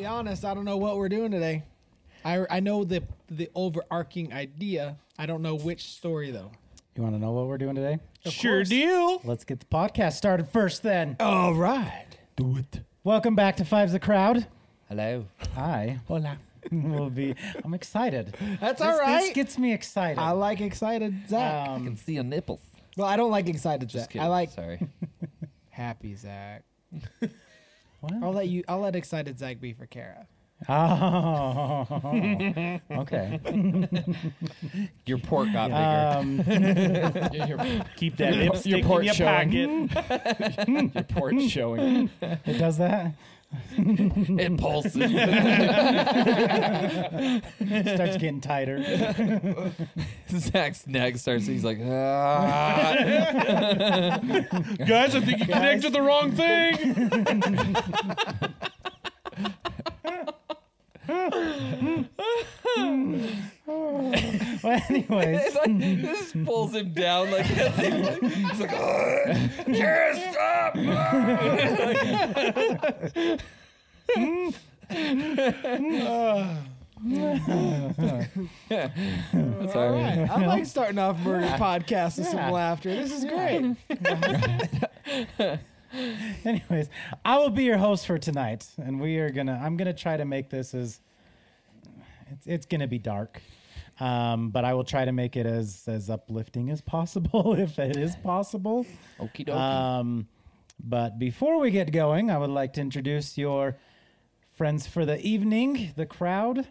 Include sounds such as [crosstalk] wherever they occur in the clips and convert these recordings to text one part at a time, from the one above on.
be honest, I don't know what we're doing today. I, I know the the overarching idea. I don't know which story though. You want to know what we're doing today? Sure course. do. Let's get the podcast started first then. All right. Do it. Welcome back to Five's the Crowd. Hello. Hi. Hola. [laughs] will be I'm excited. That's This- all This right. gets me excited. I like excited Zach. I can Um, see your nipples. well, I don't like excited Just Zach. kidding. I like Sorry. [laughs] happy Zach. [laughs] what? I'll let you. I'll let excited Zach be for Kara. Oh, [laughs] okay. [laughs] Your port got bigger. Um, [laughs] Keep that lipstick in port your showing. pocket. Your port's showing. it does that. It pulses. [laughs] Starts getting tighter. Zach's neck starts. He's like, ah. Guys, I think you connected the wrong thing. [laughs] [laughs] well, anyways, like, this pulls him down like this. [laughs] He's like, "Ah, Kara, stop! That's all right. I like starting off murder podcasts with Yeah. some laughter. This is great. [laughs] [laughs] anyways, I will be your host for tonight, and we are gonna. I'm gonna try to make this as. It's it's gonna be dark, um, but I will try to make it as as uplifting as possible, [laughs] if it is possible. Okie dokie. Um, but before we get going, I would like to introduce your friends for the evening, the crowd,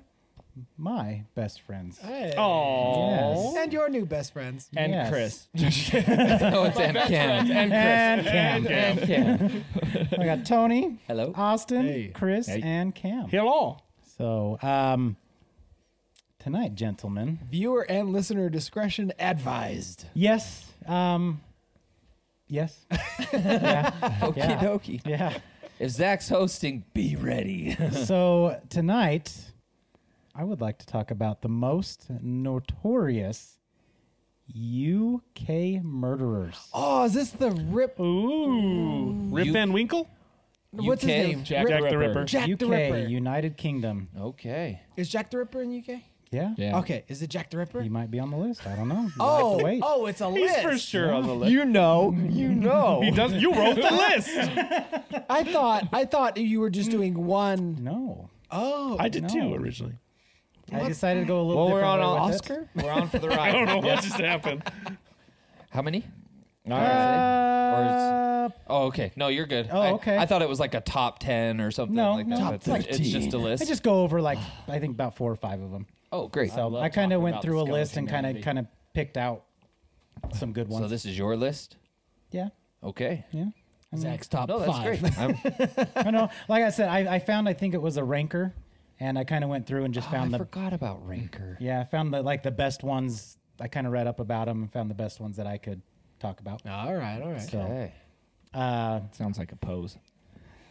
my best friends. Hey. Oh. And your new best friends. And Yes. Chris. [laughs] oh, it's and [laughs] Cam. And Chris. And Cam. And Cam. I got Tony, Hello. Austin, Hey. Chris, Hey. and Cam. Hello. So, um, tonight, gentlemen, Viewer and listener discretion advised. yes, um, yes, [laughs] yeah, Okie Yeah. dokie. yeah. If Zach's hosting, be ready. so tonight, I would like to talk about the most notorious UK murderers. Oh, is this the Rip? Ooh. Mm. Rip You- Van Winkle? What's his name? Jack, Rip- Jack the Ripper. Jack UK, the Ripper. United Kingdom. okay. Is Jack the Ripper in UK? Yeah, Yeah. Okay, is it Jack the Ripper? he might be on the list. I don't know. You'll oh, have to oh, wait. oh, it's a He's list. for sure on the list. You know, [laughs] you know. He does. You wrote the list. [laughs] I thought, I thought you were just doing one. No, Oh, I did No. too originally. I decided to go a little. Well, we're different on way a with it. Oscar. [laughs] We're on for the [laughs] ride. I don't ride. know what just happened. How many? All right. Uh, Oh, okay. No, you're good. Oh, I- okay. I, thought it was like a top 10 or something No, like no. that. Top but it's- it's 15. just a list. I just go over like I think about four or five of them. oh, great. So love I kind of talking went about through a the list and kind of skeleton kind of picked out some good ones. So this is your list? yeah, Okay. yeah. I mean, Zach's top No, that's five. great. I'm, [laughs] I know. Like I said, I, I found I think it was a ranker, and I kind of went through and just oh, found I the forgot about Ranker. yeah, I found the like the best ones. I kind of read up about them and found the best ones that I could talk about. All right, all right. So, Okay. uh, Sounds like a pose.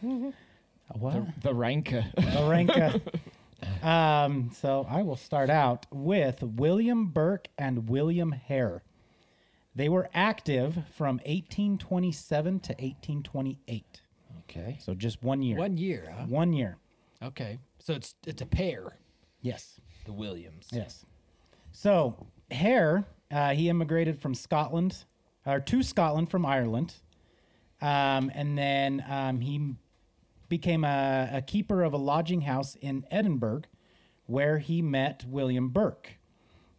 what? The, the ranka. a ranker. um, so I will start out with William Burke and William Hare. They were active from 1827 to 1828. Okay. So just one year. One year, huh? One year. Okay, so it's it's a pair. Yes. The Williams. Yes. So Hare, uh, he immigrated from Scotland, or to Scotland from Ireland, um, and then um, he became a, a keeper of a lodging house in Edinburgh, where he met William Burke,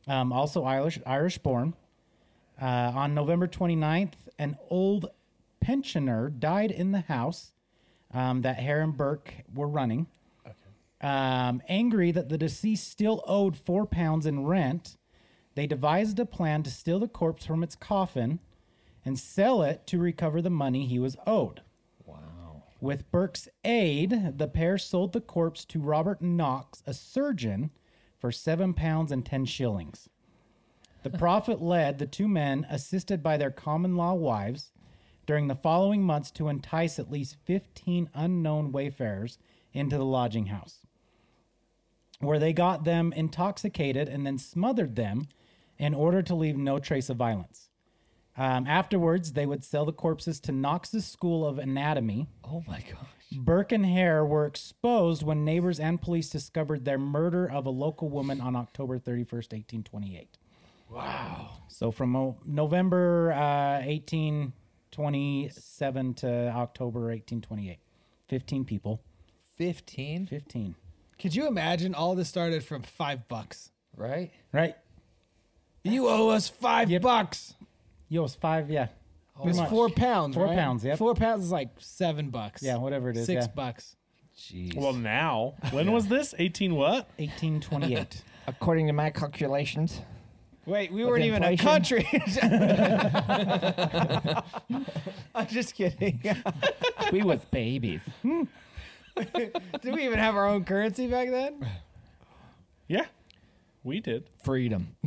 um, also Irish Irish born. Uh, on November 29th, an old pensioner died in the house um, that Hare and Burke were running. Um, angry that the deceased still owed four pounds in rent, they devised a plan to steal the corpse from its coffin and sell it to recover the money he was owed. Wow. With Burke's aid, the pair sold the corpse to Robert Knox, a surgeon, for seven pounds and ten shillings. The profit [laughs] led the two men, assisted by their common law wives, during the following months to entice at least 15 unknown wayfarers into the lodging house, where they got them intoxicated and then smothered them in order to leave no trace of violence. Um, afterwards, they would sell the corpses to Knox's School of Anatomy, Oh my gosh. Burke and Hare were exposed when neighbors and police discovered their murder of a local woman on October 31st, 1828. Wow. So from uh, November uh, 1827 to October 1828. 15 people. 15, 15. Could you imagine all this started from five bucks? right? Right? You owe us five Yep. bucks. Yo, it's five. Yeah. It was much. four pounds. Four right? pounds, yep. Four pounds is like seven bucks. Yeah, whatever it is. Six yeah. bucks. Jeez. Well, now when was this? 18 what? 1828. [laughs] According to my calculations, Wait, we weren't even a country. [laughs] [laughs] I'm just kidding. we was babies. [laughs] Did we even have our own currency back then? Yeah, we did. Freedom. [laughs]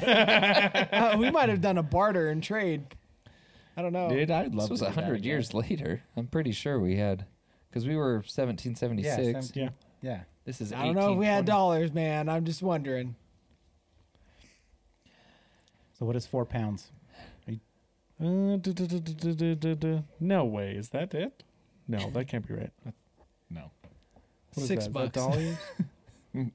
Uh, we might have done a barter and trade. I don't know. Dude, I'd this love was to a do that hundred again. years later. I'm pretty sure we had, because we were 1776. yeah. 17 Yeah. Yeah. This is I don't know if we had 1820. dollars, man. I'm just wondering. So what is four pounds? Uh, duh, duh, duh, duh, duh, duh, duh. No way. Is that it? No, that can't be right. [laughs] No. What is Six that? Is that bucks. dollars? [laughs]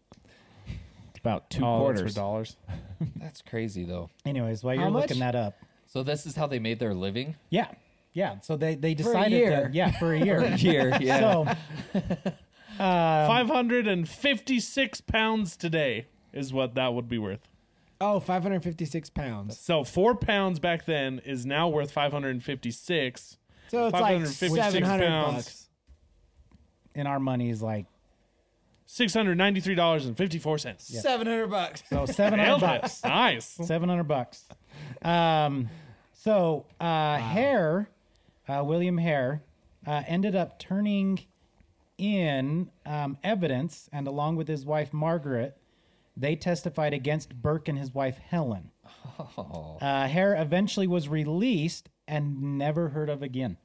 It's about two oh, that's quarters. for dollars. [laughs] That's crazy though. Anyways, while How you're much? looking that up. So this is how they made their living. Yeah. Yeah. So they, they a decided year. to yeah, for a year. [laughs] Here, yeah. So uh, 556 pounds today is what that would be worth. Oh, 556 pounds. So four pounds back then is now worth 556. So it's like 556 700 pounds. bucks. In our money is like $693.54. 700 bucks. so [laughs] seven hundred bucks. Nice. Seven hundred bucks. Um, so uh, Hare, uh, William Hare, uh, ended up turning in um, evidence, and along with his wife Margaret, they testified against Burke and his wife Helen. Uh, Hare eventually was released and never heard of again.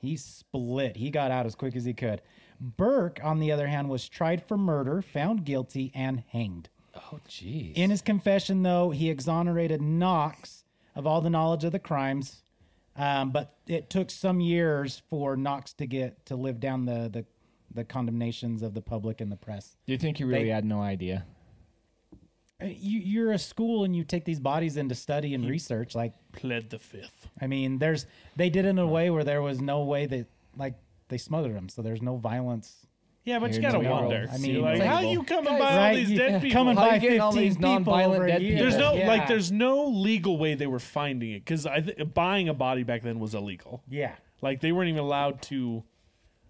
He split. He got out as quick as he could. Burke, on the other hand, was tried for murder, found guilty, and hanged. Oh, jeez. In his confession, though, he exonerated Knox of all the knowledge of the crimes, um, but it took some years for Knox to get to live down the the, the condemnations of the public and the press. Do you think he really They- had no idea? Uh, You, you're a school and you take these bodies into study and research. Like, Pled the fifth. I mean, there's they did it in a way where there was no way that like they smothered them, so there's no violence. Yeah, but you gotta the world. wonder. I I mean, mean, like, like, how well, you coming guys, by all right, these you- dead people? coming How by you getting all 15 these people non-violent over a dead people? There's no Yeah. like, there's no legal way they were finding it because I th- buying a body back then was illegal. yeah. Like they weren't even allowed to.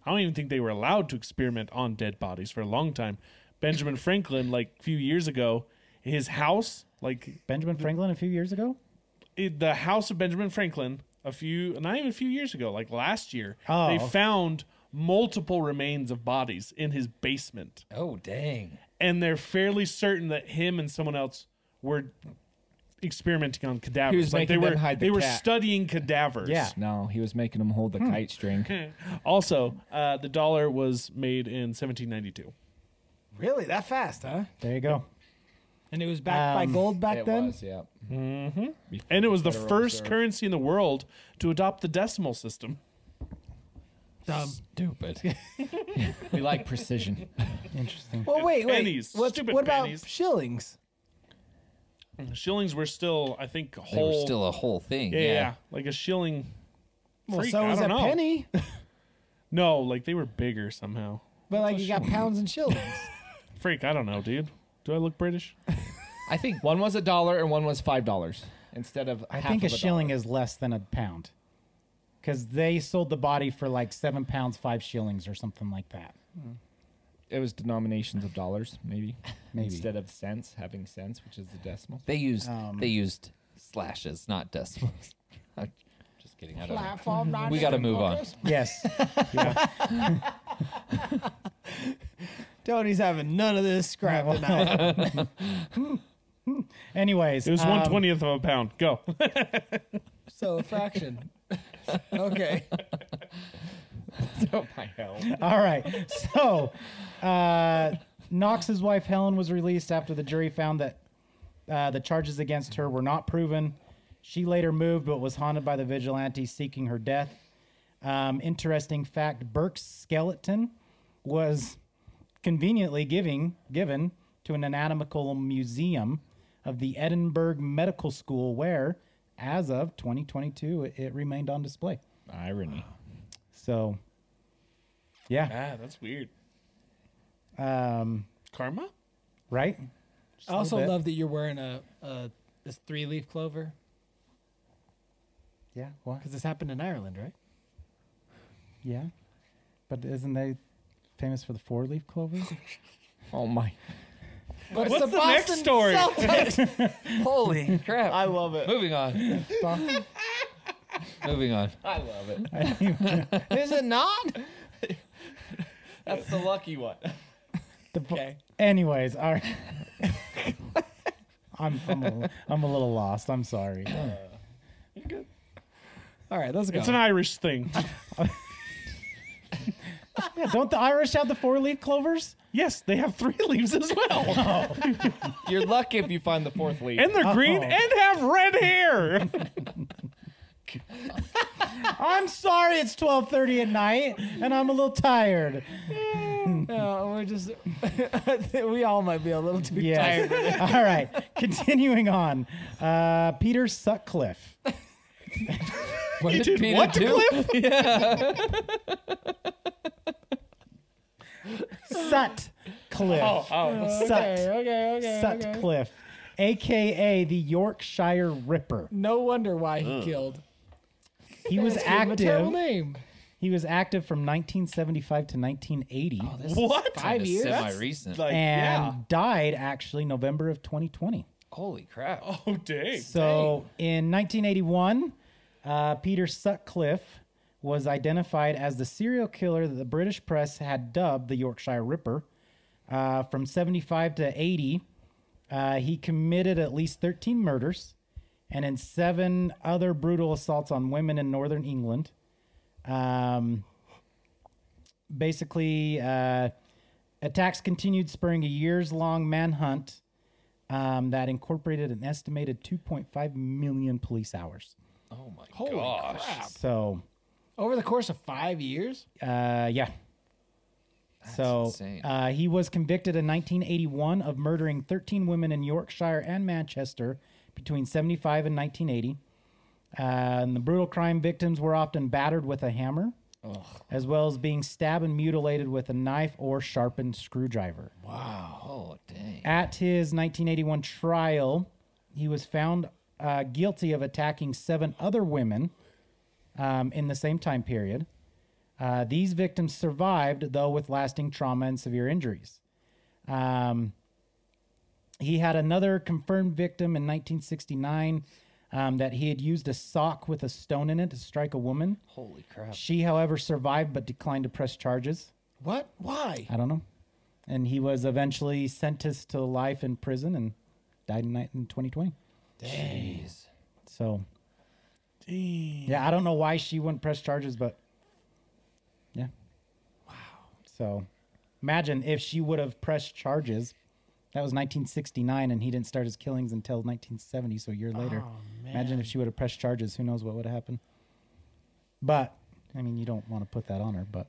I don't even think they were allowed to experiment on dead bodies for a long time. Benjamin Franklin, like a few years ago, his house, like Benjamin Franklin a few years ago. it, the house of Benjamin Franklin, a few, not even a few years ago, like last year, Oh. they found multiple remains of bodies in his basement, oh, dang. and they're fairly certain that him and someone else were experimenting on cadavers. He was like they making them were, hide the they were cat. studying cadavers. Yeah. No, he was making them hold the kite string. [laughs] Also, uh, the dollar was made in 1792. Really? That fast, huh? There you go. And it was backed by Um, gold back it then? was, yeah. And it was the Federal first Reserve. currency in the world to adopt the decimal system. Dumb. Stupid. [laughs] We like precision. Interesting. Well, wait, wait. Pennies. What's, Stupid what about pennies. shillings? Shillings were still, I think, a they were still a whole thing. yeah, Yeah. yeah, like a shilling. Well, Freak, so I was a don't know. penny, No, like they were bigger somehow. but like you got pounds and shillings. [laughs] Freak, I don't know, dude. Do I look British? [laughs] I think one was a dollar and one was five dollars instead of. I half think a of shilling dollar. is less than a pound. Because they sold the body for like seven pounds, five shillings, or something like that. It was denominations of dollars, maybe. [laughs] Maybe. Instead of cents, having cents, which is the decimal. They used Um, they used slashes, not decimals. [laughs] I'm Just kidding. I don't know. We got to move on. Yes. Tony's having none of this scrap tonight. Anyways, It was um, one twentieth of a pound. Go. so a fraction. okay. oh my hell. All right. So, uh, Knox's wife Helen was released after the jury found that uh, the charges against her were not proven. She later moved, but was haunted by the vigilantes seeking her death. Um, interesting fact: Burke's skeleton was conveniently giving given to an anatomical museum of the Edinburgh Medical School, where, as of 2022, it, it remained on display. Irony. So, yeah, Ah, that's weird. um, Karma? right. Just I a also bit. love that you're wearing a, a this three leaf clover Yeah, what? because this happened in Ireland, right? Yeah, but isn't they famous for the four leaf clover? [laughs] Oh my. But What's the, next story? [laughs] Holy crap! I love it. Moving on. Moving on. I love it. [laughs] Is it not? That's the lucky one. The po- Okay. Anyways, all right. I'm I'm a, I'm a little lost. I'm sorry. Uh, all right, let's go. It's an Irish thing. Yeah, don't the Irish have the four leaf clovers? yes, they have three leaves as well. [laughs] You're lucky if you find the fourth leaf. and they're green and have red hair. [laughs] I'm sorry. It's 12:30 at night, and I'm a little tired. No, we're just [laughs] we all might be a little too Yes. tired. all right. Continuing on. Uh, Peter Sutcliffe. What You did Peter what to do? Sutcliffe. oh, oh. Sut. Okay, okay, okay. okay. Sutcliffe, aka the Yorkshire Ripper. No wonder why he killed. He was Let's give him a terrible active. name. He was active from 1975 to 1980, What? Five years. Semi recent. Like, and yeah. died actually November of 2020. Holy crap! Oh, dang. So in 1981, uh, Peter Sutcliffe was identified as the serial killer that the British press had dubbed the Yorkshire Ripper. Uh, from 75 to 80, uh, he committed at least 13 murders and in seven other brutal assaults on women in northern England. Um, basically, uh, attacks continued, spurring a years long manhunt um, that incorporated an estimated 2.5 million police hours. Oh my Holy gosh! crap! So, Over the course of five years. uh, yeah. so, insane. uh, he was convicted in 1981 of murdering 13 women in Yorkshire and Manchester between 75 and 1980. Uh, and the brutal crime victims were often battered with a hammer, as well as being stabbed and mutilated with a knife or sharpened screwdriver. Wow. Oh dang! At his 1981 trial, he was found uh, guilty of attacking seven other women um, in the same time period. Uh, these victims survived, though, with lasting trauma and severe injuries. Um, he had another confirmed victim in 1969 um, that he had used a sock with a stone in it to strike a woman. Holy crap! She, however, survived but declined to press charges. What? Why? I don't know. And he was eventually sentenced to life in prison and died in, ni- in 2020. Jeez. So, Dang. yeah, I don't know why she wouldn't press charges, but yeah. Wow. So, imagine if she would have pressed charges. That was 1969, and he didn't start his killings until 1970, so a year later. Oh, Imagine if she would have pressed charges. Who knows what would have happened? But, I mean, you don't want to put that on her, but.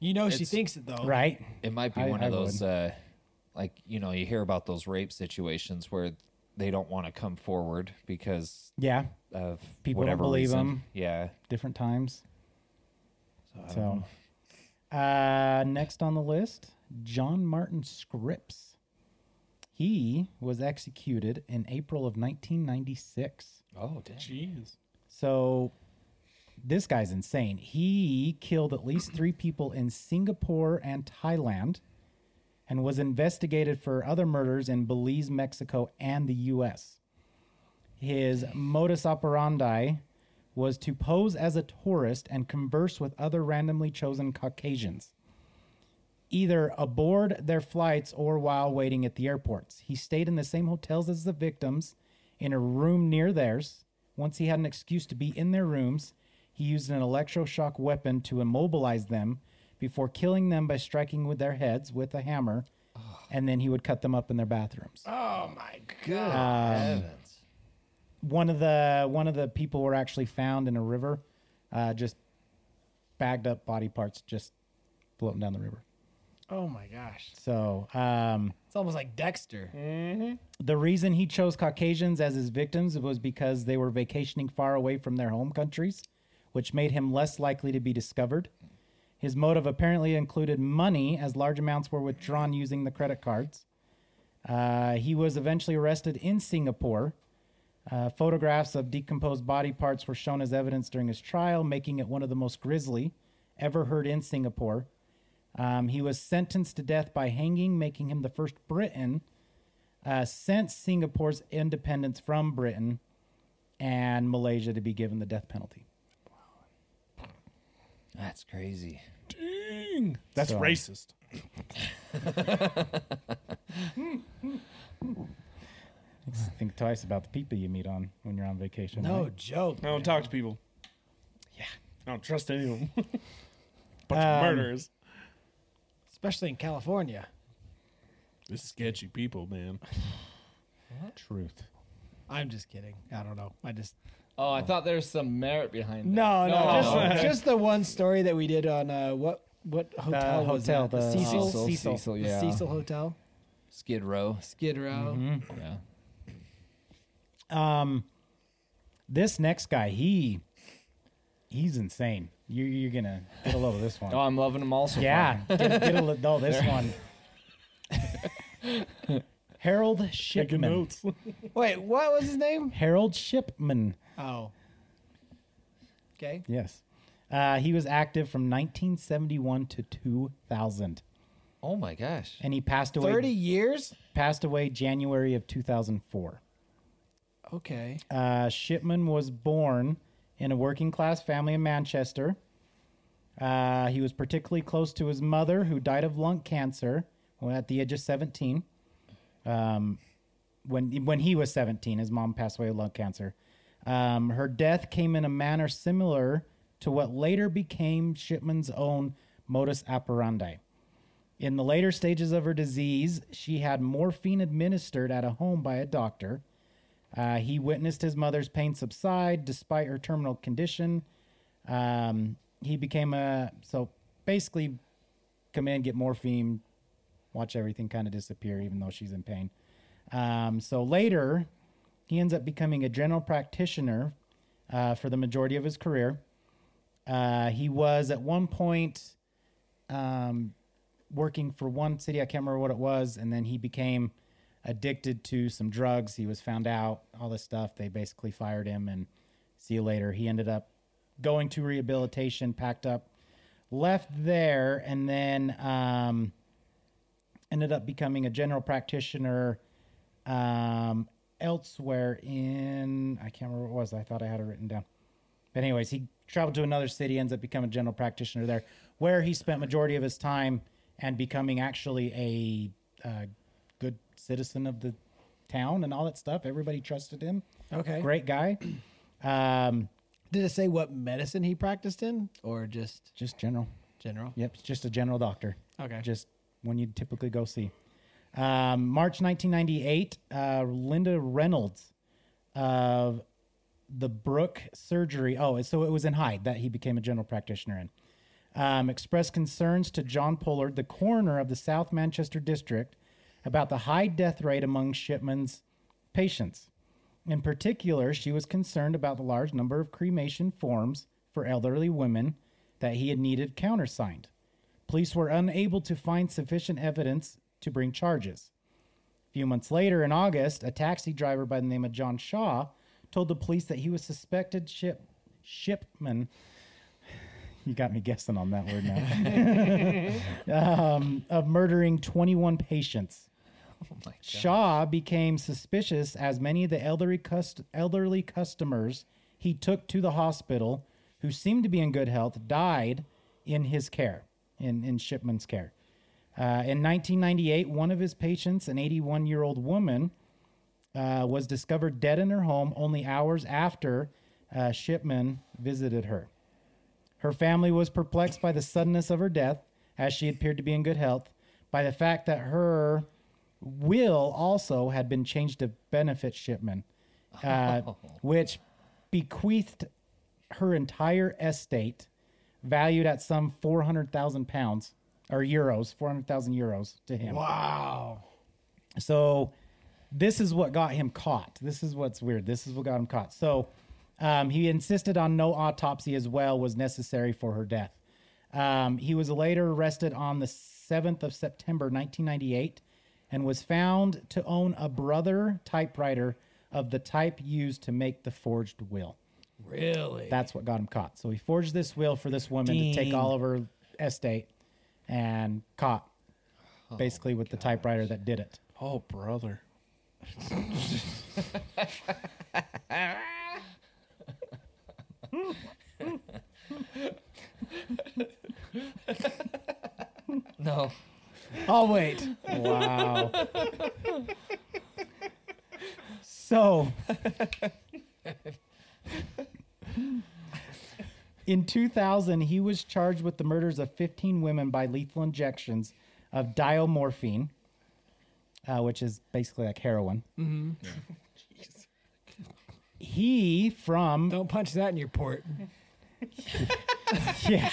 You know she It's- thinks it though. Right? It might be I- one I of those, uh, like you know, you hear about those rape situations where they don't want to come forward because Yeah. of People don't whatever believe reason. 'em. Yeah. Different times. So, So, uh, next on the list, John Martin Scripps. He was executed in April of 1996. oh dang. Jeez. So, this guy's insane. He killed at least three people in Singapore and Thailand and was investigated for other murders in Belize, Mexico, and the U.S. His modus operandi was to pose as a tourist and converse with other randomly chosen Caucasians, either aboard their flights or while waiting at the airports. He stayed in the same hotels as the victims in a room near theirs. Once he had an excuse to be in their rooms, he used an electroshock weapon to immobilize them before killing them by striking with their heads with a hammer, and then he would cut them up in their bathrooms. Oh my god. Um, Heavens. one of the one of the people were actually found in a river, uh, just bagged up body parts just floating down the river. Oh my gosh. So um, It's almost like Dexter. the reason he chose Caucasians as his victims was because they were vacationing far away from their home countries, which made him less likely to be discovered. His motive apparently included money, as large amounts were withdrawn using the credit cards. Uh, he was eventually arrested in Singapore. Uh, photographs of decomposed body parts were shown as evidence during his trial, making it one of the most grisly ever heard in Singapore. Um, he was sentenced to death by hanging, making him the first Briton uh, since Singapore's independence from Britain and Malaysia to be given the death penalty. Wow. That's crazy. Dang. That's So- racist. [laughs] Think twice about the people you meet on when you're on vacation. No right? joke. I don't talk to people. Yeah. I don't trust any of them. [laughs] Bunch of Um, murderers. Especially in California. This is sketchy people, man. [sighs] Truth. I'm just kidding. I don't know. I just Oh, I thought there was some merit behind that. no, no, No. just, Okay. just the one story that we did on uh, what what hotel was hotel, that? the Cecil, Cecil, Cecil. Cecil, The. Cecil Hotel, Skid Row. Skid Row. Yeah. Um, this next guy, he he's insane. You, you're gonna get a load of this one. [laughs] Oh, I'm loving them all so yeah, get, get a load. No, this [laughs] one. [laughs] Harold Taking Shipman. notes. [laughs] Wait, what was his name? Harold Shipman. Oh. Okay. Yes. Uh, he was active from 1971 to 2000, Oh my gosh. and he passed away. Thirty years. passed away January of 2004. Okay. Uh, Shipman was born in a working class family in Manchester. Uh, he was particularly close to his mother, who died of lung cancer at the age of 17. Um, when when he was 17, his mom passed away of lung cancer. Um, her death came in a manner similar to what later became Shipman's own modus operandi. In the later stages of her disease, she had morphine administered at a home by a doctor. Uh, he witnessed his mother's pain subside despite her terminal condition. Um, he became a so basically come in, get morphine, watch everything kind of disappear, even though she's in pain. Um, so later, he ends up becoming a general practitioner uh, for the majority of his career. Uh, he was at one point um, working for one city, I can't remember what it was, and then he became addicted to some drugs. He was found out, all this stuff. They basically fired him, and see you later. He ended up going to rehabilitation, packed up, left there, and then um, ended up becoming a general practitioner um, elsewhere in, I can't remember what it was. I thought I had it written down. But anyways, he traveled to another city, ends up becoming a general practitioner there, where he spent majority of his time and becoming actually a uh, good citizen of the town and all that stuff. Everybody trusted him. Okay. Great guy. [clears throat] Um, Did it say what medicine he practiced in, or just just general. general? Yep, just a general doctor. Okay. Just one you'd typically go see. Um, March 1998, uh, Linda Reynolds of the Brooke Surgery. Oh, so it was in Hyde that he became a general practitioner in. Um, expressed concerns to John Pollard, the coroner of the South Manchester District, about the high death rate among Shipman's patients. In particular, she was concerned about the large number of cremation forms for elderly women that he had needed countersigned. Police were unable to find sufficient evidence to bring charges. A few months later, in August, a taxi driver by the name of John Shaw told the police that he was suspected ship shipman. [sighs] You got me guessing on that word now. [laughs] um, of murdering 21 patients. Shaw became suspicious as many of the elderly, cust- elderly customers he took to the hospital, who seemed to be in good health, died in his care, in, in Shipman's care. Uh, in 1998, one of his patients, an 81 year old woman, uh, was discovered dead in her home only hours after uh, Shipman visited her. Her family was perplexed by the suddenness of her death, as she appeared to be in good health, by the fact that her will also had been changed to benefit Shipman, uh, [laughs] which bequeathed her entire estate valued at some 400,000 pounds or euros, 400,000 euros to him. Wow. So this is what got him caught. This is what's weird. This is what got him caught. So um, he insisted on no autopsy as well was necessary for her death. Um, he was later arrested on the 7th of September 1998 and was found to own a brother typewriter of the type used to make the forged will. Really? That's what got him caught. So he forged this will for this woman to take all of her estate and caught basically with the typewriter that did it. Oh, brother. No. I'll wait. Wow. [laughs] so, in 2000, he was charged with the murders of 15 women by lethal injections of diamorphine, uh, which is basically like heroin. [laughs] He from Don't punch that in your port. [laughs] yeah.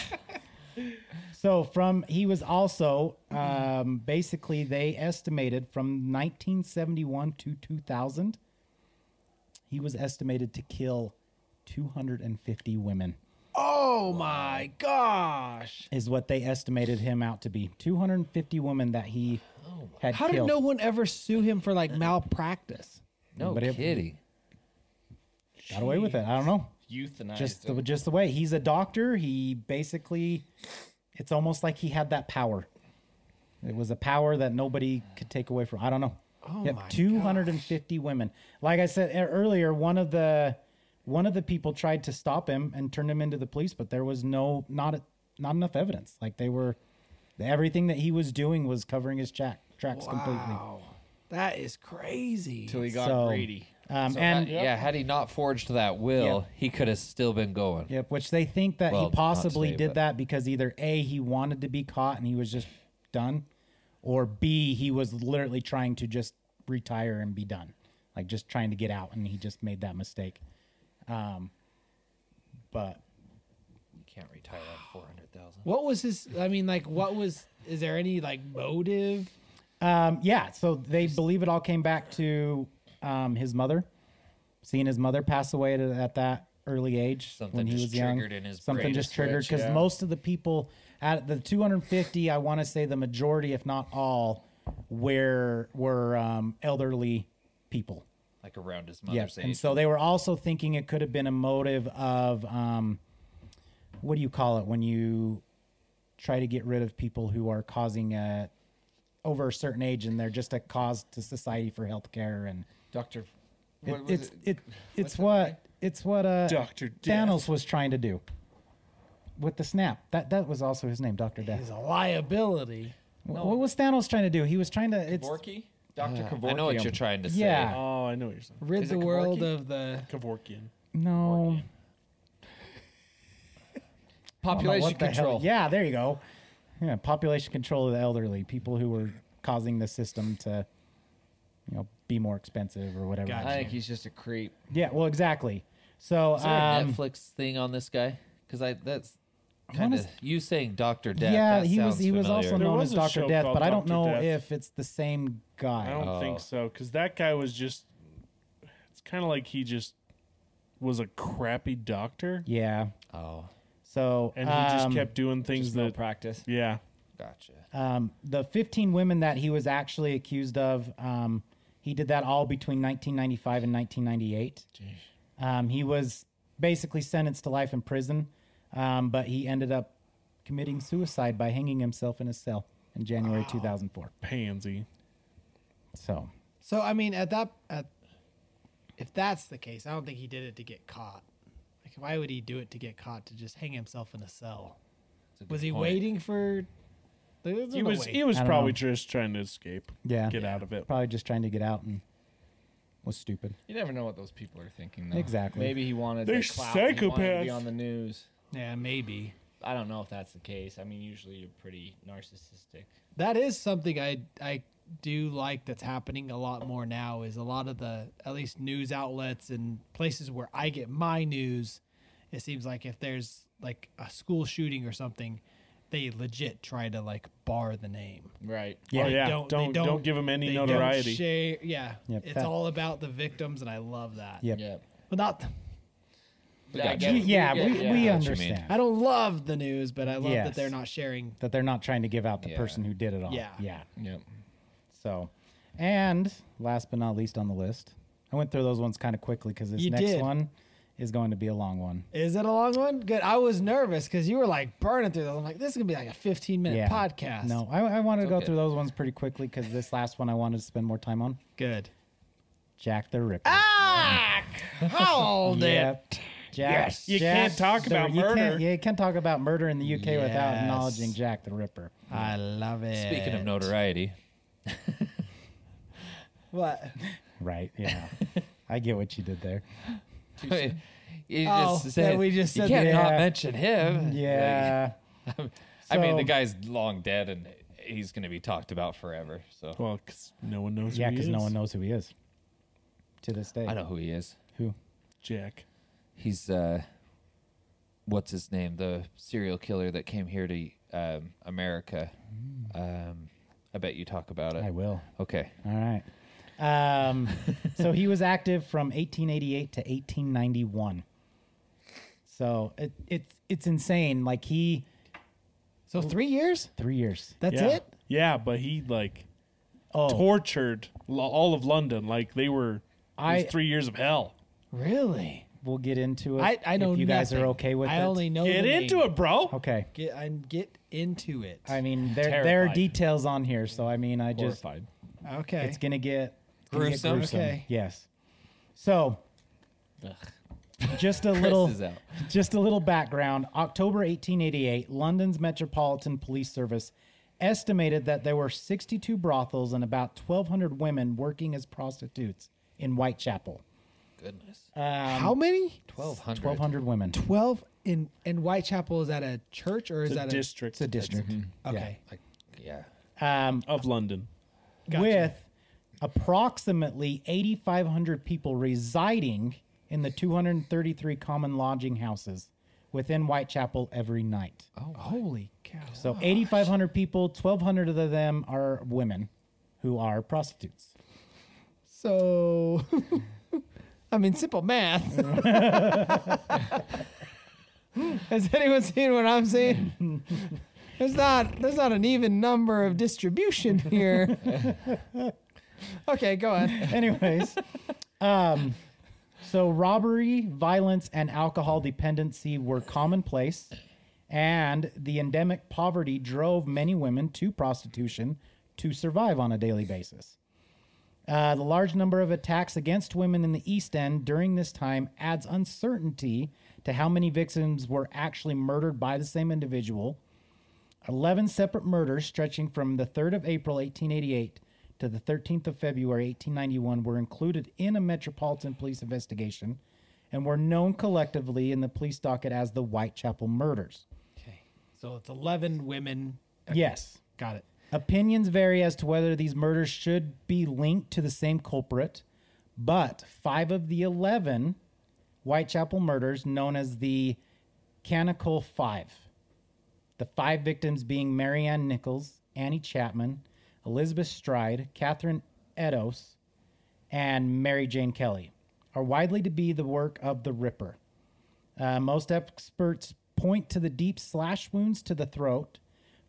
So from he was also um, basically they estimated from 1971 to 2000 he was estimated to kill 250 women Oh my gosh. is what they estimated him out to be 250 women that he oh had How did killed. no one ever sue him for like malpractice? No But it- kidding. got away with it I don't know Euthanized. just the, him. just the way he's a doctor he basically it's almost like he had that power it was a power that nobody could take away from i don't know Oh Yep, my 250 women like i said e- earlier one of the one of the people tried to stop him and turn him into the police but there was no not not enough evidence like they were everything that he was doing was covering his track, tracks completely Wow. That is crazy. Till he got So- greedy. um, So, and uh, yeah, had he not forged that will, he could have still been going. Yep, which they think that Well, he possibly today, did but- that because either A, he wanted to be caught and he was just done, or B, he was literally trying to just retire and be done. Like just trying to get out and he just made that mistake. Um, but You can't retire on four hundred thousand. What was his? I mean, like, what was? Is there any like motive? um, yeah, so they believe it all came back to um, his mother, seeing his mother pass away at, at that early age Something when he just was young. triggered in his Something brain to just triggered switch, because yeah. most of the people at the 250, I want to say the majority, if not all, were were um, elderly people. Like around his Yeah, mother's and age. so they were also thinking it could have been a motive of um, what do you call it when you try to get rid of people who are causing a over a certain age and they're just a cause to society for healthcare and Doctor. it, it's it? it it's what name? it's what uh Dr. Thanos was trying to do with the snap. That that was also his name, Doctor Death. Is a liability. Wh- What was Thanos trying to do? He was trying to. It's Kevorkian? Dr. Uh, Kevorkian. I know what you're trying to say. Yeah. Oh, I know what you're saying. Rid Is the it world Kevorkian? of the. Kevorkian. no I don't know Population what the hell- control. Yeah, there you go. Yeah, population control of the elderly, people who were causing the system to, you know, be more expensive or whatever. Gotcha. I think he's just a creep. Yeah, well, exactly. So, Is there a um, Netflix thing on this guy? Because I that's wanna kind of you saying Doctor Death. yeah, that he was sounds he was also. There known was as a Doctor show Death, called but I don't Dr. know Death. if it's the same guy. I don't Oh. think so because that guy was just. It's kind of like he just was a crappy doctor, Yeah. Oh, So and he just um, kept doing things Just that. malpractice. yeah, gotcha. um, the 15 women that he was actually accused of, um, he did that all between 1995 and 1998. Um, he was basically sentenced to life in prison, um, but he ended up committing suicide by hanging himself in a cell in January 2004. pansy. So, So I mean, at that, at, if that's the case, I don't think he did it to get caught. Like, why would he do it to get caught? To just hang himself in a cell? That's a good Was he point. waiting for? There's He no was way. he was I don't probably know. just trying to escape, yeah, get out of it. probably just trying to get out and was stupid. You never know what those people are thinking. Though. Exactly. Maybe he wanted They're the clout. He wanted to be psychopaths. on the news. Yeah, maybe. I don't know if that's the case. I mean, usually you're pretty narcissistic. That is something I I do like that's happening a lot more now is a lot of the at least news outlets and places where I get my news it seems like if there's like a school shooting or something, they legit try to like bar the name. Right. Yeah. Oh, They yeah. they Don't- don't give 'em any they notoriety. Don't share, yeah, Yep, it's that- all about the victims, and I love that. Yep. Yeah. but not. Yeah, I We- get it. yeah, Yeah, we, yeah. we I know what you mean. understand I don't love the news, but I love Yes. that they're not sharing. that they're not trying to give out the Yeah. person who did it all. Yeah. Yeah. Yeah. So, and last but not least on the list, I went through those ones kind of quickly because this You next did. one is going to be a long one. Is it a long one? Good. I was nervous because you were like burning through those. I'm like, this is gonna be like a 15 minute yeah. podcast. No, I, I wanted to go okay. through those ones pretty quickly because this last one I wanted to spend more time on. good. Jack the Ripper. Ah, hold Yep. it. Jack, Yes. You Jack can't talk the- about you can't- murder. yeah, you can't talk about murder in the UK without acknowledging Jack the Ripper. I love it. Speaking of notoriety, [laughs] what? Right? Yeah. I get what you did there. you Oh, just that said we just you said can't that. not uh, mention him. Yeah. Like, [laughs] I mean, the guy's long dead, and he's going to be talked about forever. So Well, because no one knows. yeah, because because no one knows who he is to this day. I know who he is. Who? Jack. He's uh, what's his name? The serial killer that came here to um, America. Um, I bet you talk about it. I will. Okay. All right. Um, [laughs] so he was active from 1888 to 1891. So it, it's it's insane. Like he So three years? three years. That's yeah. it? Yeah, but he like Oh, tortured lo- all of London. Like they were. it was I- three years of hell. Really? We'll get into it. I, I know if you guys nothing. are okay with that. I it. only know Get the into name. it, bro. okay. Get and get into it. I mean, there there are details on here, so I mean, I just Horrified. okay. it's gonna get it's gonna get Gruesome? gruesome. Okay. Yes. So, just a [laughs] little. Just a little background. October 1888, London's Metropolitan Police Service estimated that there were 62 brothels and about 1,200 women working as prostitutes in Whitechapel. Goodness. Um, How many? Twelve hundred. 1,200 women. Twelve in in Whitechapel. Is that a church or is It's a that district It's a district. a okay? Like, yeah. Um, of London. Gotcha. With approximately 8,500 people residing in the 233 common lodging houses within Whitechapel every night. Oh, holy cow! So 8,500 people, 1,200 of them are women who are prostitutes. So, [laughs] I mean, simple math. [laughs] Has anyone seen what I'm seeing? There's not there's not an even number of distribution here. okay, go on. Anyways, um, so robbery, violence, and alcohol dependency were commonplace, and the endemic poverty drove many women to prostitution to survive on a daily basis. Uh, the large number of attacks against women in the East End during this time adds uncertainty to how many victims were actually murdered by the same individual. 11 separate murders stretching from the 3rd of April 1888 to the 13th of February 1891 were included in a Metropolitan Police investigation and were known collectively in the police docket as the Whitechapel murders. Okay, so it's 11 women. Yes. Got it. Opinions vary as to whether these murders should be linked to the same culprit, but five of the 11 Whitechapel murders, known as the Canonical Five, the five victims being Mary Ann Nichols, Annie Chapman, Elizabeth Stride, Catherine Eddowes, and Mary Jane Kelly, are widely to be the work of the Ripper. Uh, most experts point to the deep slash wounds to the throat,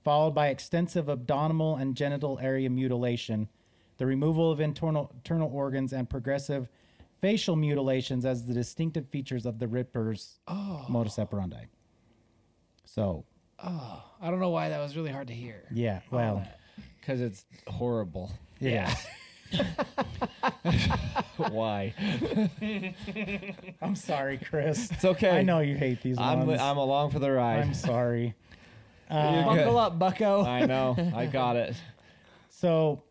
followed by extensive abdominal and genital area mutilation, the removal of internal, internal organs, and progressive facial mutilations as the distinctive features of the Ripper's oh. modus operandi. So, Oh, I don't know why that was really hard to hear. yeah, well, Because it's horrible. yeah. [laughs] [laughs] Why? I'm sorry, Chris. It's okay. I know you hate these I'm ones. I'm along for the ride. I'm sorry. [laughs] You're Buckle good. up, Bucko. [laughs] I know. I got it. So,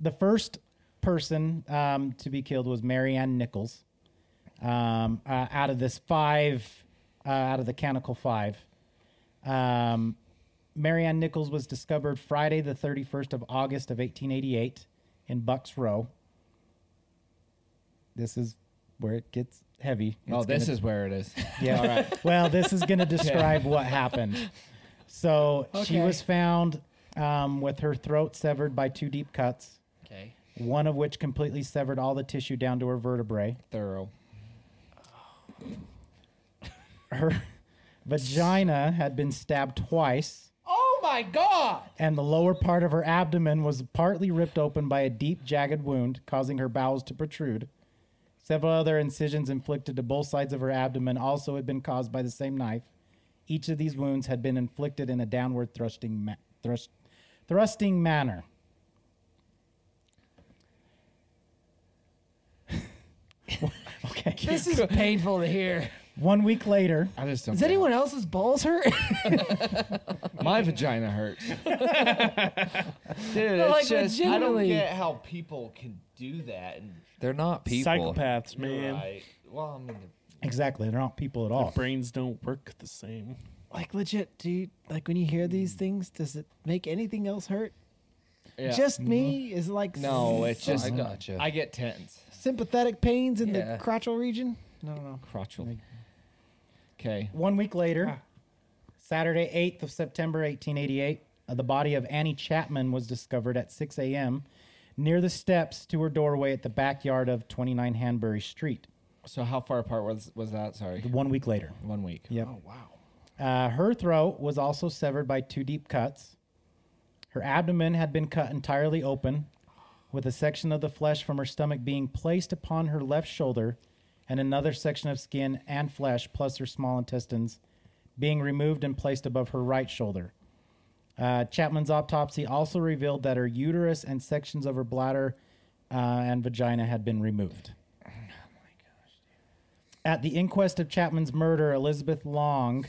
the first person um, to be killed was Mary Ann Nichols. Um, uh, out of this five, uh, out of the canonical five, um, Mary Ann Nichols was discovered Friday, the 31st of August of 1888 in Bucks Row. This is where it gets heavy. Oh, It's this gonna- is where it is. yeah. [laughs] All right. Well, this is going to describe what happened. So she was found um, with her throat severed by two deep cuts, Okay. one of which completely severed all the tissue down to her vertebrae. Thorough. [laughs] Her vagina had been stabbed twice, Oh my god! and the lower part of her abdomen was partly ripped open by a deep, jagged wound, causing her bowels to protrude. Several other incisions inflicted to both sides of her abdomen also had been caused by the same knife. Each of these wounds had been inflicted in a downward thrusting, ma- thrust, thrusting manner. [laughs] okay. This is painful to hear. One week later, I just don't. Does get anyone else's balls hurt? [laughs] [laughs] My vagina hurts. Dude, Like, it's just I don't legitimately. get how people can do that. And They're not people. Psychopaths, man. Right. Well, I mean, exactly, they're not people at all. Brains don't work the same. like legit, do you like when you hear these hmm. things? Does it make anything else hurt? Yeah. Just me? Mm-hmm. Is like no, it's just I gotcha. I get tense. sympathetic pains in Yeah. the crotchal region? No, no, no. Crotchal. Okay. One week later, ah. Saturday, 8th of September, 1888, uh, the body of Annie Chapman was discovered at 6 a.m. near the steps to her doorway at the backyard of 29 Hanbury Street. So how far apart was was that? Sorry. One week later. One week. Yep. Oh wow. Uh, her throat was also severed by two deep cuts. Her abdomen had been cut entirely open, with a section of the flesh from her stomach being placed upon her left shoulder, and another section of skin and flesh, plus her small intestines, being removed and placed above her right shoulder. Uh, Chapman's autopsy also revealed that her uterus and sections of her bladder uh, and vagina had been removed. At the inquest of Chapman's murder, Elizabeth Long